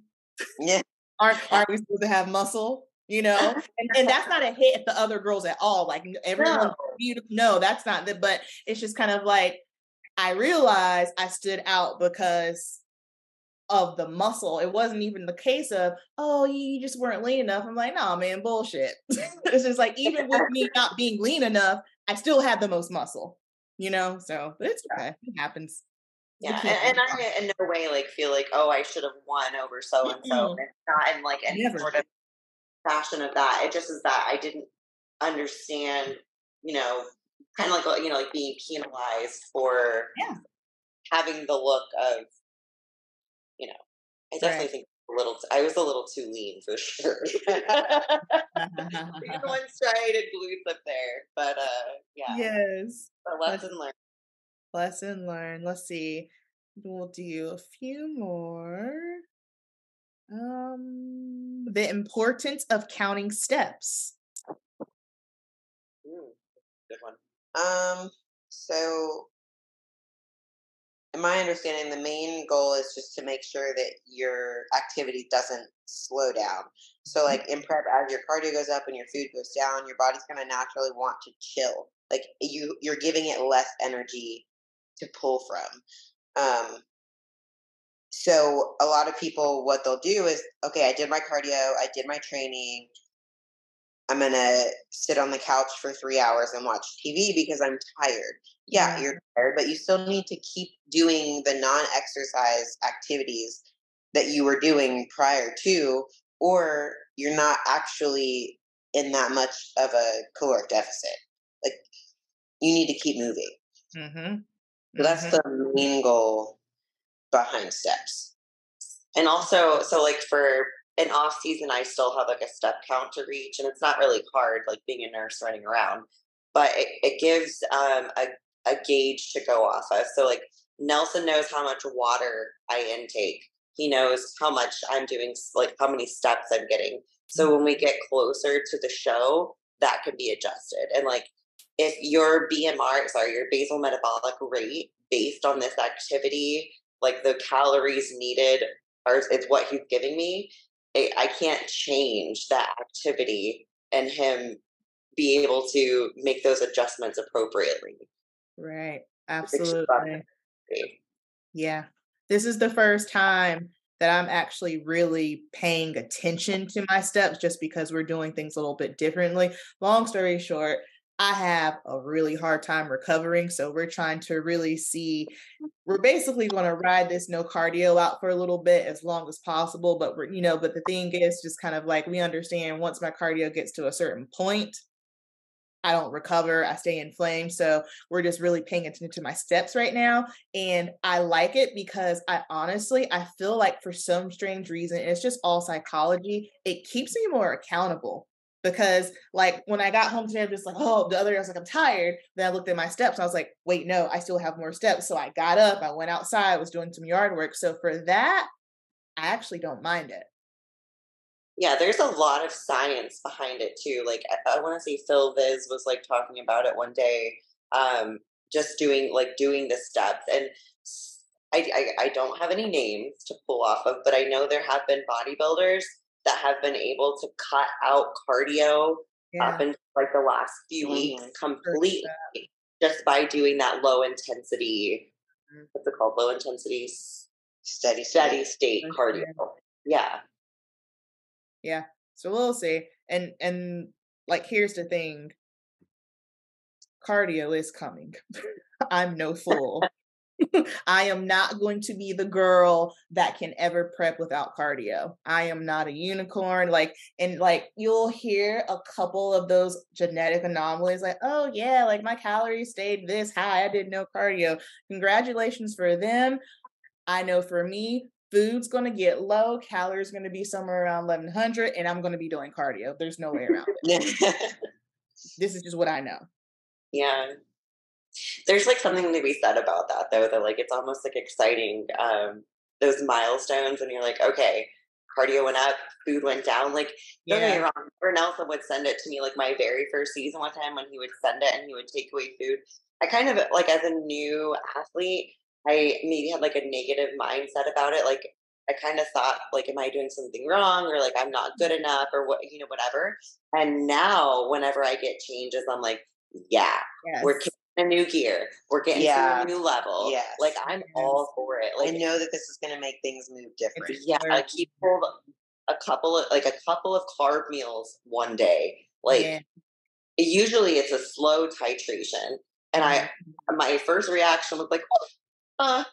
S3: Yeah.
S2: aren't aren't we supposed to have muscle? you know *laughs* and, and that's not a hit at the other girls at all like everyone no. beautiful no that's not the but it's just kind of like i realized i stood out because of the muscle it wasn't even the case of oh you just weren't lean enough i'm like nah man bullshit *laughs* it's just like even with me not being lean enough i still had the most muscle you know so it's okay it happens
S4: yeah, and, and, I in no way like feel like oh I should have won over so and so. It's not in like any Never. sort of fashion of that. It just is that I didn't understand, you know, kind of like you know, like being penalized for
S2: yeah.
S4: having the look of, you know, I definitely right. think little. I was a little too lean for *laughs* sure. *laughs* one striated glutes up there, but uh, yeah.
S2: Yes.
S4: A lesson learned.
S2: Lesson learned. Let's see. We'll do a few more. Um, the importance of counting steps.
S3: Ooh, good one. Um, so my understanding, the main goal is just to make sure that your activity doesn't slow down. So, mm-hmm. like in prep, as your cardio goes up and your food goes down, your body's gonna naturally want to chill. Like you, you're giving it less energy to pull from. Um, so a lot of people what they'll do is okay i did my cardio i did my training i'm gonna sit on the couch for three hours and watch tv because i'm tired yeah, you're tired but you still need to keep doing the non-exercise activities that you were doing prior to or you're not actually in that much of a caloric deficit like you need to keep moving mm-hmm. so that's mm-hmm. the main goal behind steps.
S4: And also, so like for an off season, I still have like a step count to reach, and it's not really hard, like being a nurse running around, but it, it gives um, a, a gauge to go off of. So like Nelson knows how much water I intake. He knows how much I'm doing, like how many steps I'm getting. So when we get closer to the show, that can be adjusted. And like if your BMR, sorry, your basal metabolic rate based on this activity like the calories needed are it's what he's giving me I can't change that activity and him be able to make those adjustments appropriately.
S2: Right. Absolutely. Yeah. This is the first time that I'm actually really paying attention to my steps just because we're doing things a little bit differently. Long story short, I have a really hard time recovering. So we're trying to really see, we're basically going to ride this no cardio out for a little bit as long as possible. But we're, you know, but the thing is just kind of like we understand once my cardio gets to a certain point, I don't recover, I stay inflamed. So we're just really paying attention to my steps right now. And I like it because I honestly, I feel like for some strange reason, it's just all psychology, it keeps me more accountable because like when I got home today, I'm just like, oh, the other day I was like, I'm tired. Then I looked at my steps I was like, wait, no, I still have more steps. So I got up, I went outside, I was doing some yard work. So for that, I actually don't mind it.
S4: Yeah, there's a lot of science behind it too. Like I, I want to say Phil Viz was like talking about it one day, um, just doing like doing the steps and I, I, I don't have any names to pull off of, but I know there have been bodybuilders that have been able to cut out cardio
S2: Yeah.
S4: up in like the last few weeks completely just by doing that low intensity
S2: Mhm.
S4: what's it called low intensity
S3: Steady,
S4: steady state
S2: Okay.
S4: cardio yeah
S2: Yeah. So we'll see. And and like here's the thing. Cardio is coming. *laughs* I'm no fool. *laughs* I am not going to be the girl that can ever prep without cardio. I am not a unicorn. Like, and like you'll hear a couple of those genetic anomalies, like, oh yeah, like my calories stayed this high. I did no cardio. Congratulations for them. I know for me, food's going to get low, calories going to be somewhere around 1100, and I'm going to be doing cardio. There's no way around it. *laughs* This is just what I know.
S4: yeah there's like something to be said about that though that like it's almost like exciting um those milestones and you're like okay cardio went up food went down. Like don't get me wrong Trevor Nelson would send it to me like my very first season one time when he would send it and he would take away food. I kind of like as a new athlete i maybe had like a negative mindset about it like i kind of thought like am i doing something wrong? Or like i'm not good enough? Or what you know whatever. And now whenever i get changes i'm like yeah
S2: Yes.
S4: we're a new gear. We're getting
S3: Yeah.
S4: to a new level.
S3: Yeah,
S4: Like I'm all for it. Like I
S3: know that this is going to make things move different.
S4: Yeah, I keep a couple of like a couple of carb meals one day. Like
S2: Yeah.
S4: usually it's a slow titration. And I my first reaction was like, oh, uh,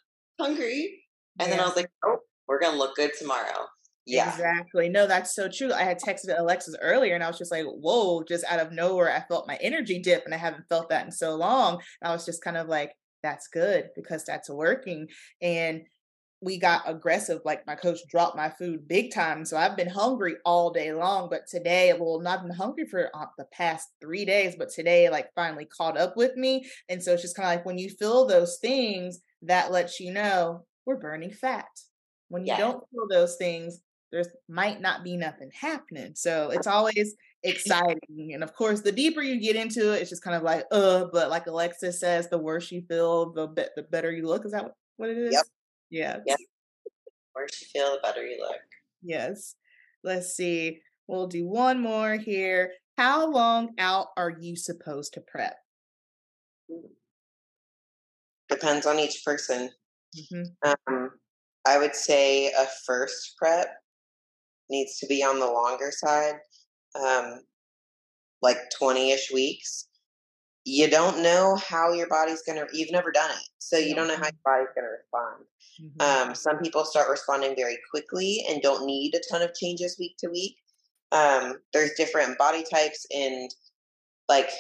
S4: hungry. And then I was like, oh, we're gonna look good tomorrow.
S3: Yeah.
S2: Exactly. No, that's so true. I had texted Alexis earlier and I was just like, whoa, just out of nowhere, I felt my energy dip and I haven't felt that in so long. And I was just kind of like, that's good because that's working. And we got aggressive. Like my coach dropped my food big time. So I've been hungry all day long. But today, well, not been hungry for uh, the past three days, but today, like, finally caught up with me. And so it's just kind of like when you feel those things, that lets you know we're burning fat. When you
S4: Yeah.
S2: don't feel those things, there's might not be nothing happening. So it's *laughs* always exciting. And of course, the deeper you get into it, it's just kind of like, uh, but like Alexis says, the worse you feel, the be- the better you look. Is that what it is?
S3: Yep.
S2: Yeah.
S4: Yep. The worse you feel, the better you look.
S2: Yes. Let's see. We'll do one more here. How long out are you supposed to prep?
S3: Depends on each person.
S2: Mhm.
S3: Um, I would say a first prep needs to be on the longer side, um, like 20 ish weeks. You don't know how your body's going to, you've never done it. So you don't know how your body's going to respond.
S2: Mhm.
S3: Um, some people start responding very quickly and don't need a ton of changes week to week. Um, there's different body types and like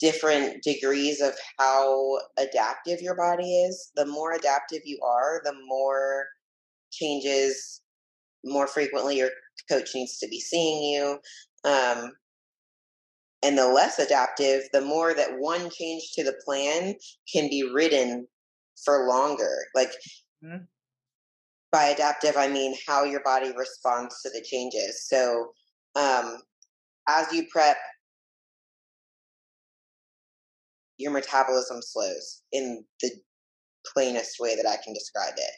S3: different degrees of how adaptive your body is. The more adaptive you are, the more changes, more frequently your coach needs to be seeing you. Um, and the less adaptive, the more that one change to the plan can be ridden for longer. Like
S2: Mhm.
S3: by adaptive, I mean how your body responds to the changes. So um, as you prep, your metabolism slows in the plainest way that I can describe it.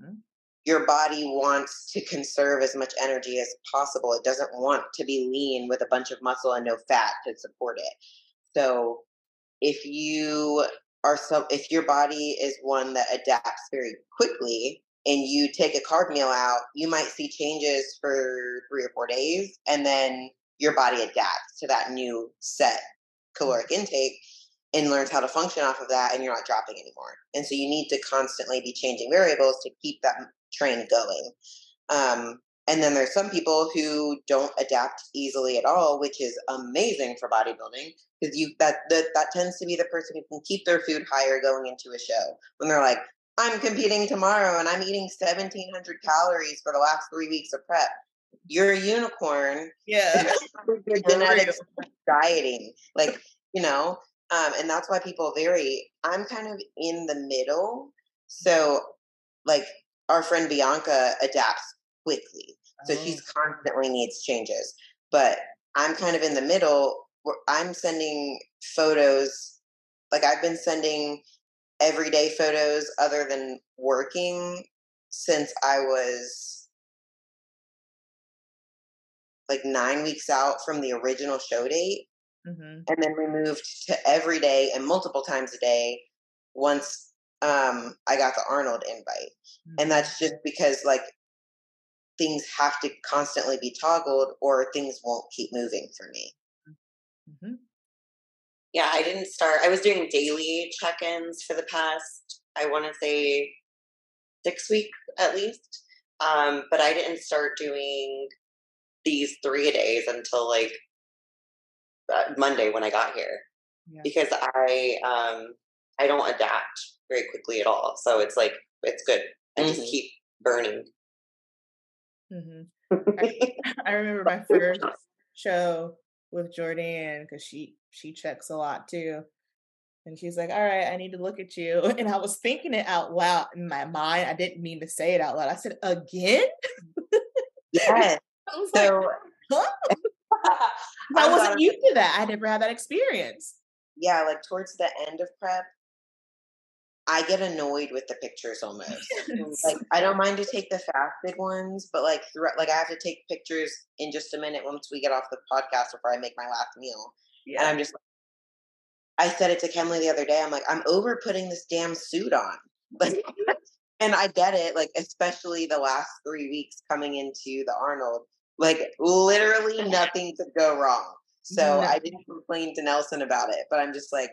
S2: Mhm.
S3: Your body wants to conserve as much energy as possible. It doesn't want to be lean with a bunch of muscle and no fat to support it. So if you are so if your body is one that adapts very quickly and you take a carb meal out, you might see changes for three or four days and then your body adapts to that new set caloric mm-hmm. intake and learns how to function off of that and you're not dropping anymore. And so you need to constantly be changing variables to keep that train going. Um, and then there's some people who don't adapt easily at all, which is amazing for bodybuilding because you that, that that tends to be the person who can keep their food higher going into a show when they're like, I'm competing tomorrow and I'm eating 1700 calories for the last three weeks of prep. You're a unicorn.
S2: Yeah. *laughs*
S3: Your genetics dieting, like you know, um, and that's why people vary. I'm kind of in the middle, so like our friend Bianca adapts quickly, so she's constantly needs changes. But I'm kind of in the middle. Where I'm sending photos, like I've been sending everyday photos other than working since I was like nine weeks out from the original show date.
S2: Mm-hmm.
S3: And then we moved to every day and multiple times a day once um, I got the Arnold invite.
S2: Mm-hmm.
S3: And that's just because like things have to constantly be toggled or things won't keep moving for me.
S2: Mm-hmm.
S4: Yeah, I didn't start. I was doing daily check ins for the past, I want to say, six weeks at least. Um, but I didn't start doing these three days until like uh, Monday when I got here
S2: Yeah.
S4: because I um I don't adapt very quickly at all. So it's like it's good. I just
S3: Mhm.
S4: keep burning.
S2: Mm-hmm. *laughs* I remember my first show with Jordan because she she checks a lot too. And she's like, All right, I need to look at you. *laughs* And I was thinking it out loud in my mind. I didn't mean to say it out loud. I said, Again?
S3: Yes. *laughs*
S2: I was like,
S3: So
S2: huh? I wasn't used to that. I never had that experience.
S3: yeah, like towards the end of prep, I get annoyed with the pictures almost. like I don't mind to take the fasted ones, but like throughout, like I have to take pictures in just a minute once we get off the podcast before I make my last meal, Yeah. and I'm just. I said it to Kemley the other day. I'm like, I'm over putting this damn suit on, *laughs* like, and I get it. Like, especially the last three weeks coming into the Arnold, like literally *laughs* nothing could go wrong. So. I didn't complain to Nelson about it, but I'm just like,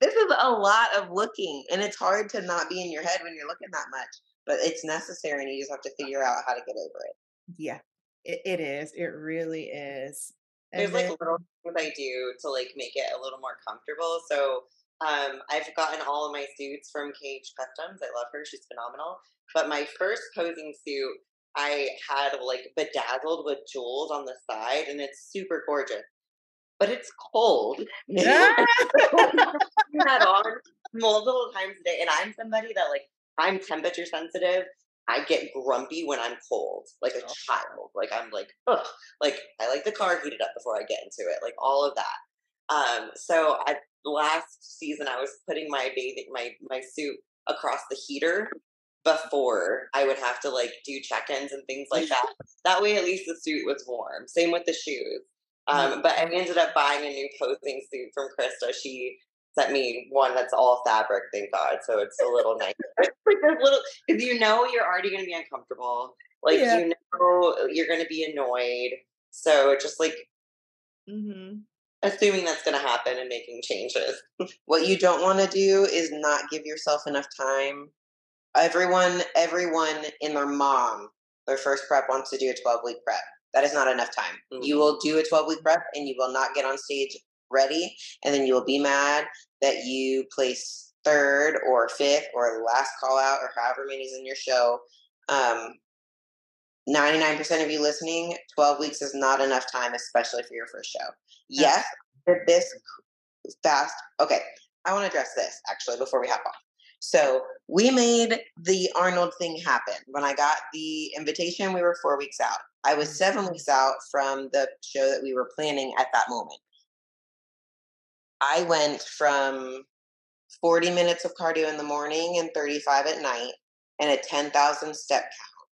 S3: this is a lot of looking, and it's hard to not be in your head when you're looking that much. But it's necessary, and you just have to figure out how to get over it.
S2: Yeah, it, it is. It really is. And
S4: There's like little things I do to like make it a little more comfortable. So um, I've gotten all of my suits from Cage Customs. I love her; she's phenomenal. But my first posing suit, I had like bedazzled with jewels on the side, and it's super gorgeous. But it's cold. *laughs* *laughs* that on multiple times a day, and I'm somebody that like I'm temperature sensitive. I get grumpy when I'm cold, like a
S2: Oh.
S4: child. Like I'm like, ugh. Like I like the car heated up before I get into it. Like all of that. Um, so I last season I was putting my bathing my my suit across the heater before I would have to like do check-ins and things like that. *laughs* that way at least the suit was warm. Same with the shoes. Um, but I ended up buying a new posing suit from Krista. She sent me one that's all fabric, thank God. So it's a little nice. *laughs* like there's little because you know you're already gonna be uncomfortable. Like
S2: Yeah.
S4: you know you're gonna be annoyed. So just like
S2: Mhm.
S4: assuming that's gonna happen and making changes.
S3: What you don't want to do is not give yourself enough time. Everyone, everyone in their mom, their first prep wants to do a 12 week prep. That is not enough time. You
S4: Mhm.
S3: will do a 12 week prep and you will not get on stage ready. And then you will be mad that you place third or fifth or last call out or however many is in your show. Um, 99% of you listening, 12 weeks is not enough time, especially for your first show. Yes, did this fast. Okay, I want to address this actually before we hop off. So we made the Arnold thing happen. When I got the invitation, we were four weeks out. I was mm. seven weeks out from the show that we were planning at that moment. I went from 40 minutes of cardio in the morning and 35 at night and a 10,000 step count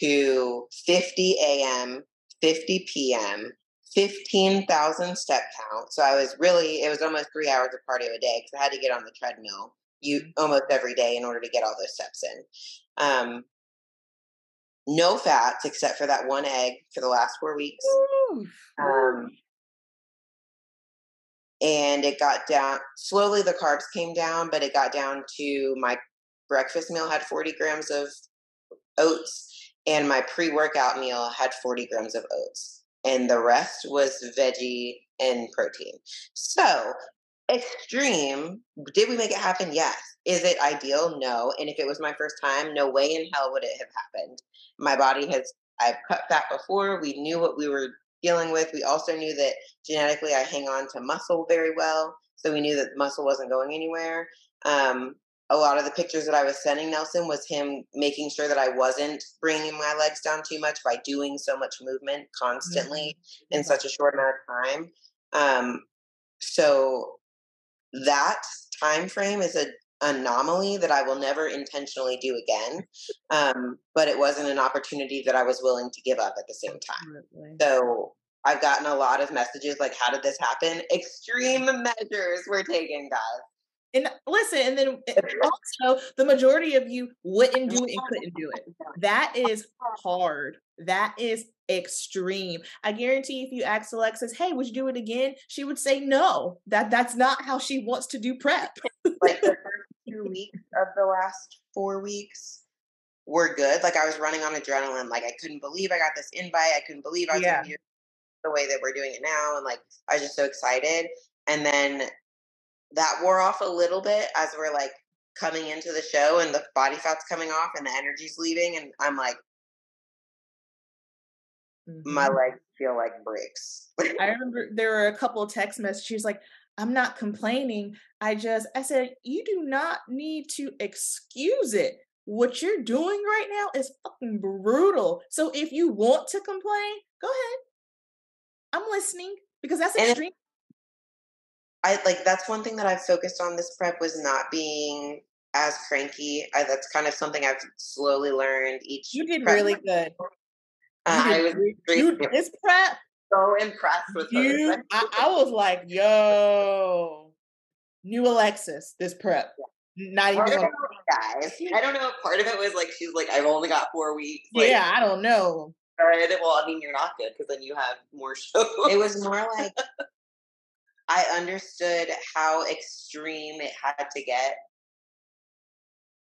S3: to 50 a.m., 50 p.m., 15,000 step count. So I was really, it was almost three hours of cardio a day because I had to get on the treadmill you almost every day in order to get all those steps in. Um, no fats except for that one egg for the last four weeks. Um, and it got down slowly. The carbs came down, but it got down to my breakfast meal had 40 grams of oats, and my pre workout meal had 40 grams of oats, and the rest was veggie and protein. So extreme. Did we make it happen? Yes. Is it ideal? No. And if it was my first time, no way in hell would it have happened. My body has, I've cut fat before. We knew what we were dealing with. We also knew that genetically I hang on to muscle very well. So we knew that muscle wasn't going anywhere. Um, a lot of the pictures that I was sending Nelson was him making sure that I wasn't bringing my legs down too much by doing so much movement constantly in such a short amount of time. Um, so that time frame is a anomaly that I will never intentionally do again. Um, but it wasn't an opportunity that I was willing to give up at the same time.
S2: Absolutely.
S3: So I've gotten a lot of messages like, how did this happen? Extreme measures were taken, guys.
S2: And listen, and then eh, also the majority of you wouldn't do it and couldn't do it. *laughs* That is hard. That is extreme. I guarantee if you ask Alexis, hey, would you do it again? She would say no. That that's not how she wants to do prep.
S3: like the first two *laughs* weeks of the last four weeks were good. Like I was running on adrenaline. Like I couldn't believe I got this invite. I couldn't believe I was
S2: Yeah.
S3: gonna do it the way that we're doing it now. And like I was just so excited. And then that wore off a little bit as we're like coming into the show and the body fat's coming off and the energy's leaving. And I'm like, my
S2: Mhm.
S3: legs feel like bricks.
S2: I *laughs* remember there were a couple of text messages. She was like, I'm not complaining. I just, I said, you do not need to excuse it. What you're doing right now is fucking brutal. So if you want to complain, go ahead. I'm listening because that's
S3: And
S2: extreme.
S3: I like that's one thing that I've focused on this prep was not being as cranky. I, that's kind of something I've slowly learned each.
S2: You did
S3: prep.
S2: really good.
S3: Uh,
S2: You
S3: I was
S2: you, this prep,
S3: so impressed with
S2: you, I, I was like, yo, new Alexis, this prep. Not even
S3: Part of guys. I don't know. Part of it was like she's like, I've only got four weeks. Like,
S2: yeah, I don't know.
S4: Good. Well, I mean, you're not good because then you have more *laughs* shows.
S3: It was more like I understood how extreme it had to get,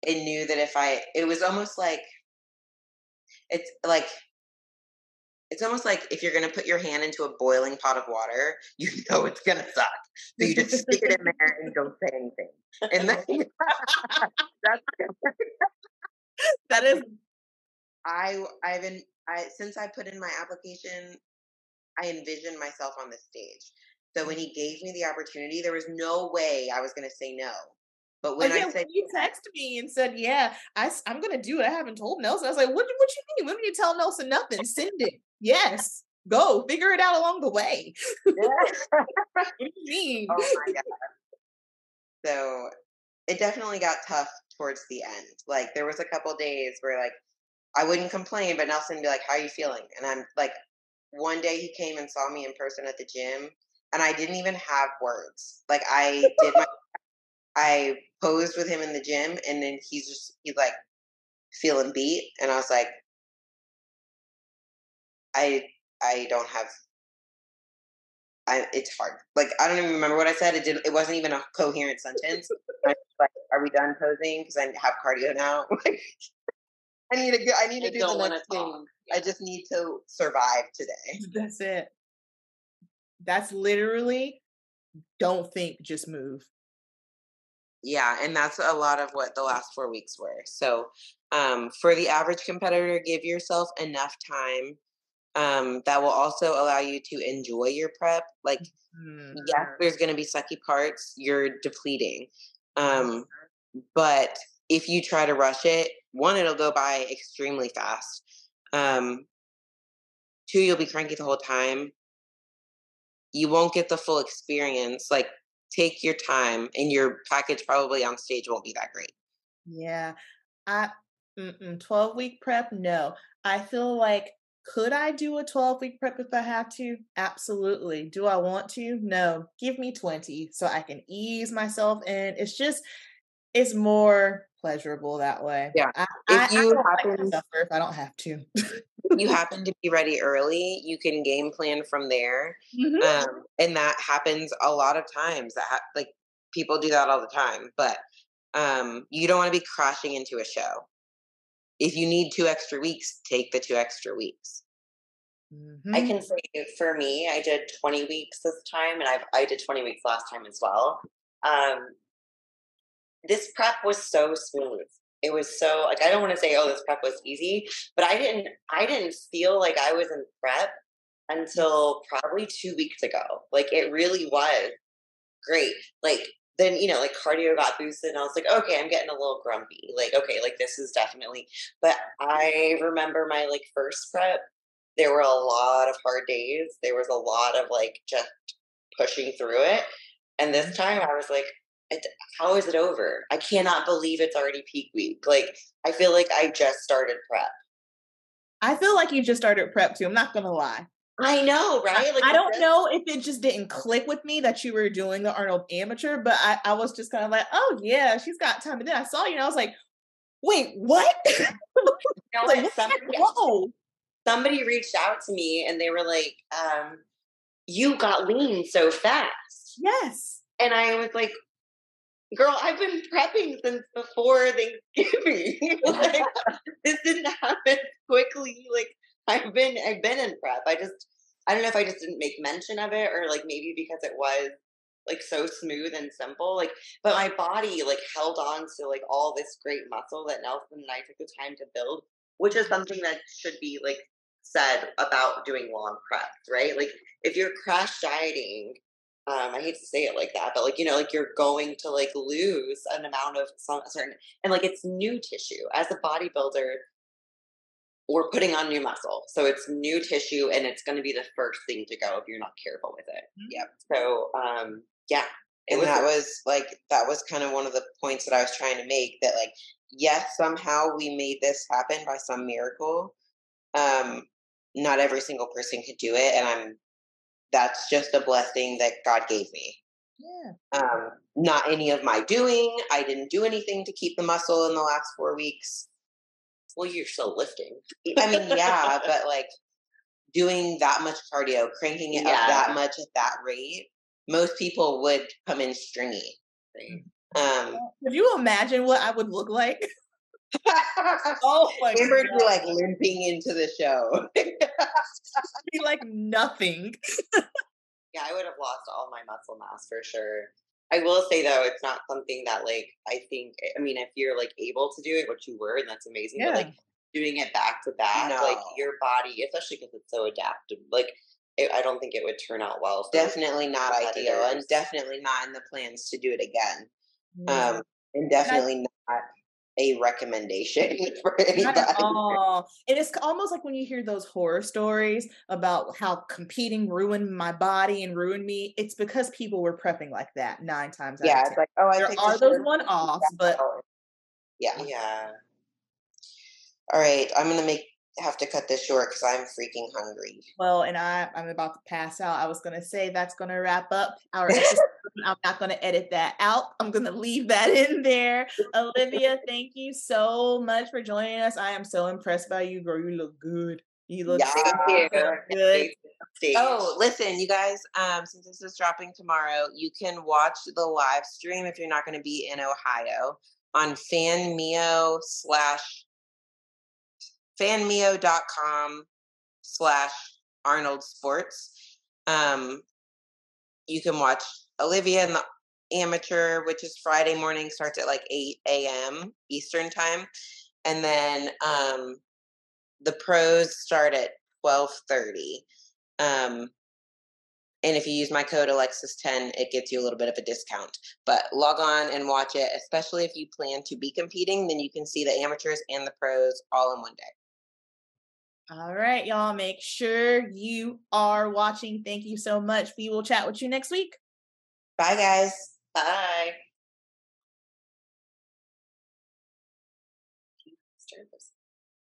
S3: and knew that if I, it was almost like it's like it's almost like if you're going to put your hand into a boiling pot of water, *laughs* you know it's going to suck. So you just stick it in there and don't say anything. And then *laughs* that's *laughs*
S2: That is
S3: I I've been I since I put in my application, I envisioned myself on the stage. So when he gave me the opportunity, there was no way I was going to say no. But oh, when
S2: oh, yeah,
S3: I said
S2: you texted me and said, "Yeah, I, am gonna do it," I haven't told Nelson. I was like, "What? do- What you mean? When you tell Nelson nothing? Send it. Yes, go figure it out along the way. *laughs* What do you *laughs* mean?
S3: oh my god. So it definitely got tough towards the end. Like there was a couple days where like I wouldn't complain, but Nelson would be like, "How are you feeling?" And I'm like, one day he came and saw me in person at the gym, and I didn't even have words. Like I *laughs* did my, I posed with him in the gym, and then he's just he's like feeling beat, and I was like, I I don't have. I, it's hard. Like I don't even remember what I said. It didn't. It wasn't even a coherent sentence. Like, are we done posing? Because I have cardio now. *laughs* I need to go. I need to
S4: I
S3: do the next thing.
S4: talk.
S3: I just need to survive today.
S2: That's it. That's literally. Don't think, just move.
S3: Yeah, and that's a lot of what the last four weeks were. So, um, for the average competitor, give yourself enough time. Um, that will also allow you to enjoy your prep. Like,
S2: Mm,
S3: yes, there's going to be sucky parts. You're depleting. Um, but if you try to rush it, one, it'll go by extremely fast. Um, two, you'll be cranky the whole time. You won't get the full experience. Like, take your time, and your package probably on stage won't be that great.
S2: Yeah, I 12 week prep. No, I feel like could I do a 12 week prep if I have to? Absolutely. Do I want to? No. Give me 20 so I can ease myself in. It's just it's more pleasurable that way.
S3: Yeah.
S2: I,
S3: If
S2: I, I
S3: you
S2: don't like to
S3: happen-
S2: suffer if I don't have to.
S3: You happen to be ready early, you can game plan from there. *laughs*
S2: Mhm.
S3: um, and that happens a lot of times that ha- like people do that all the time but um, you don't want to be crashing into a show if you need two extra weeks take the two extra weeks
S4: I
S2: Mhm.
S4: can say for me, I did 20 weeks this time, and I've I did 20 weeks last time as well. Um, this prep was so smooth. It was so like I don't want to say oh this prep was easy, but I didn't I didn't feel like I was in prep until probably two weeks ago. Like it really was great. Like then you know like cardio got boosted and I was like okay I'm getting a little grumpy. Like okay like this is definitely. But I remember my like first prep there were a lot of hard days. There was a lot of like just pushing through it. And this mm-hmm. time I was like, it, how is it over? I cannot believe it's already peak week. Like I feel like I just started prep.
S2: I feel like you just started prep too. I'm not gonna lie.
S4: I know, right?
S2: Like I don't just, know if it just didn't click with me that you were doing the Arnold amateur, but I, I was just kind of like, oh yeah, she's got time. And then I saw you and I was like, wait, what? *laughs*
S4: no, like, somebody, whoa. somebody reached out to me and they were like, um, you got lean so fast.
S2: Yes.
S4: And I was like, girl, I've been prepping since before Thanksgiving. *laughs* like, *laughs* this didn't happen quickly. Like I've been I've been in prep. I just I don't know if I just didn't make mention of it or like maybe because it was like so smooth and simple. Like but my body like held on to like all this great muscle that Nelson and I took the time to build, which is something that should be like said about doing long preps, right? Like if you're crash dieting um, I hate to say it like that, but like you know, like you're going to like lose an amount of some certain and like it's new tissue. As a bodybuilder, we're putting on new muscle, so it's new tissue, and it's going to be the first thing to go if you're not careful with it.
S3: Mm-hmm. Yep.
S4: So um, yeah,
S3: and was that a- was like that was kind of one of the points that I was trying to make. That like yes, somehow we made this happen by some miracle. Um, not every single person could do it, and I'm that's just a blessing that God gave me.
S2: Yeah.
S3: Um, not any of my doing. I didn't do anything to keep the muscle in the last four weeks.
S4: Well, you're still lifting.
S3: I mean, yeah, but like doing that much cardio, cranking it yeah. up that much at that rate, most people would come in stringy. Um,
S2: Could you imagine what I would look like?
S3: Oh *laughs* my Amber God. be like limping into the show. *laughs*
S2: be like nothing. *laughs*
S4: yeah, I would have lost all my muscle mass for sure. I will say though, it's not something that like I think. I mean, if you're like able to do it, which you were, and that's amazing. Yeah. But like doing it back to back, no. like your body, especially because it's so adaptive, like it, I don't think it would turn out well.
S3: definitely not ideal, and definitely not in the plans to do it again. Um, and definitely not a recommendation *laughs* for anybody. Not at
S2: all. And it's almost like when you hear those horror stories about how competing ruined my body and ruined me. It's because people were prepping like that nine times.
S3: Yeah, it's like oh, I
S2: there are those one offs, but
S3: yeah,
S4: yeah.
S3: All right, I'm gonna make have to cut this short because I'm freaking hungry.
S2: Well, and I I'm about to pass out. I was gonna say that's gonna wrap up our *laughs* episode. I'm not gonna edit that out. I'm gonna leave that *laughs* in there. Olivia, thank you so much for joining us. I am so impressed by you, girl. You look good. You look
S3: yeah, good. Oh, listen, you guys. Um, since this is dropping tomorrow, you can watch the live stream if you're not going to be in Ohio on FanMio slash fanmio.com slash Arnold Sports. Um, you can watch Olivia and the amateur, which is Friday morning, starts at like 8 a.m. Eastern time. And then um, the pros start at 1230. Um, and if you use my code Alexis10, it gets you a little bit of a discount. But log on and watch it, especially if you plan to be competing, then you can see the amateurs and the pros all in one day.
S2: All right, y'all. Make sure you are watching. Thank you so much. We will chat with you next week.
S3: Bye, guys.
S4: Bye.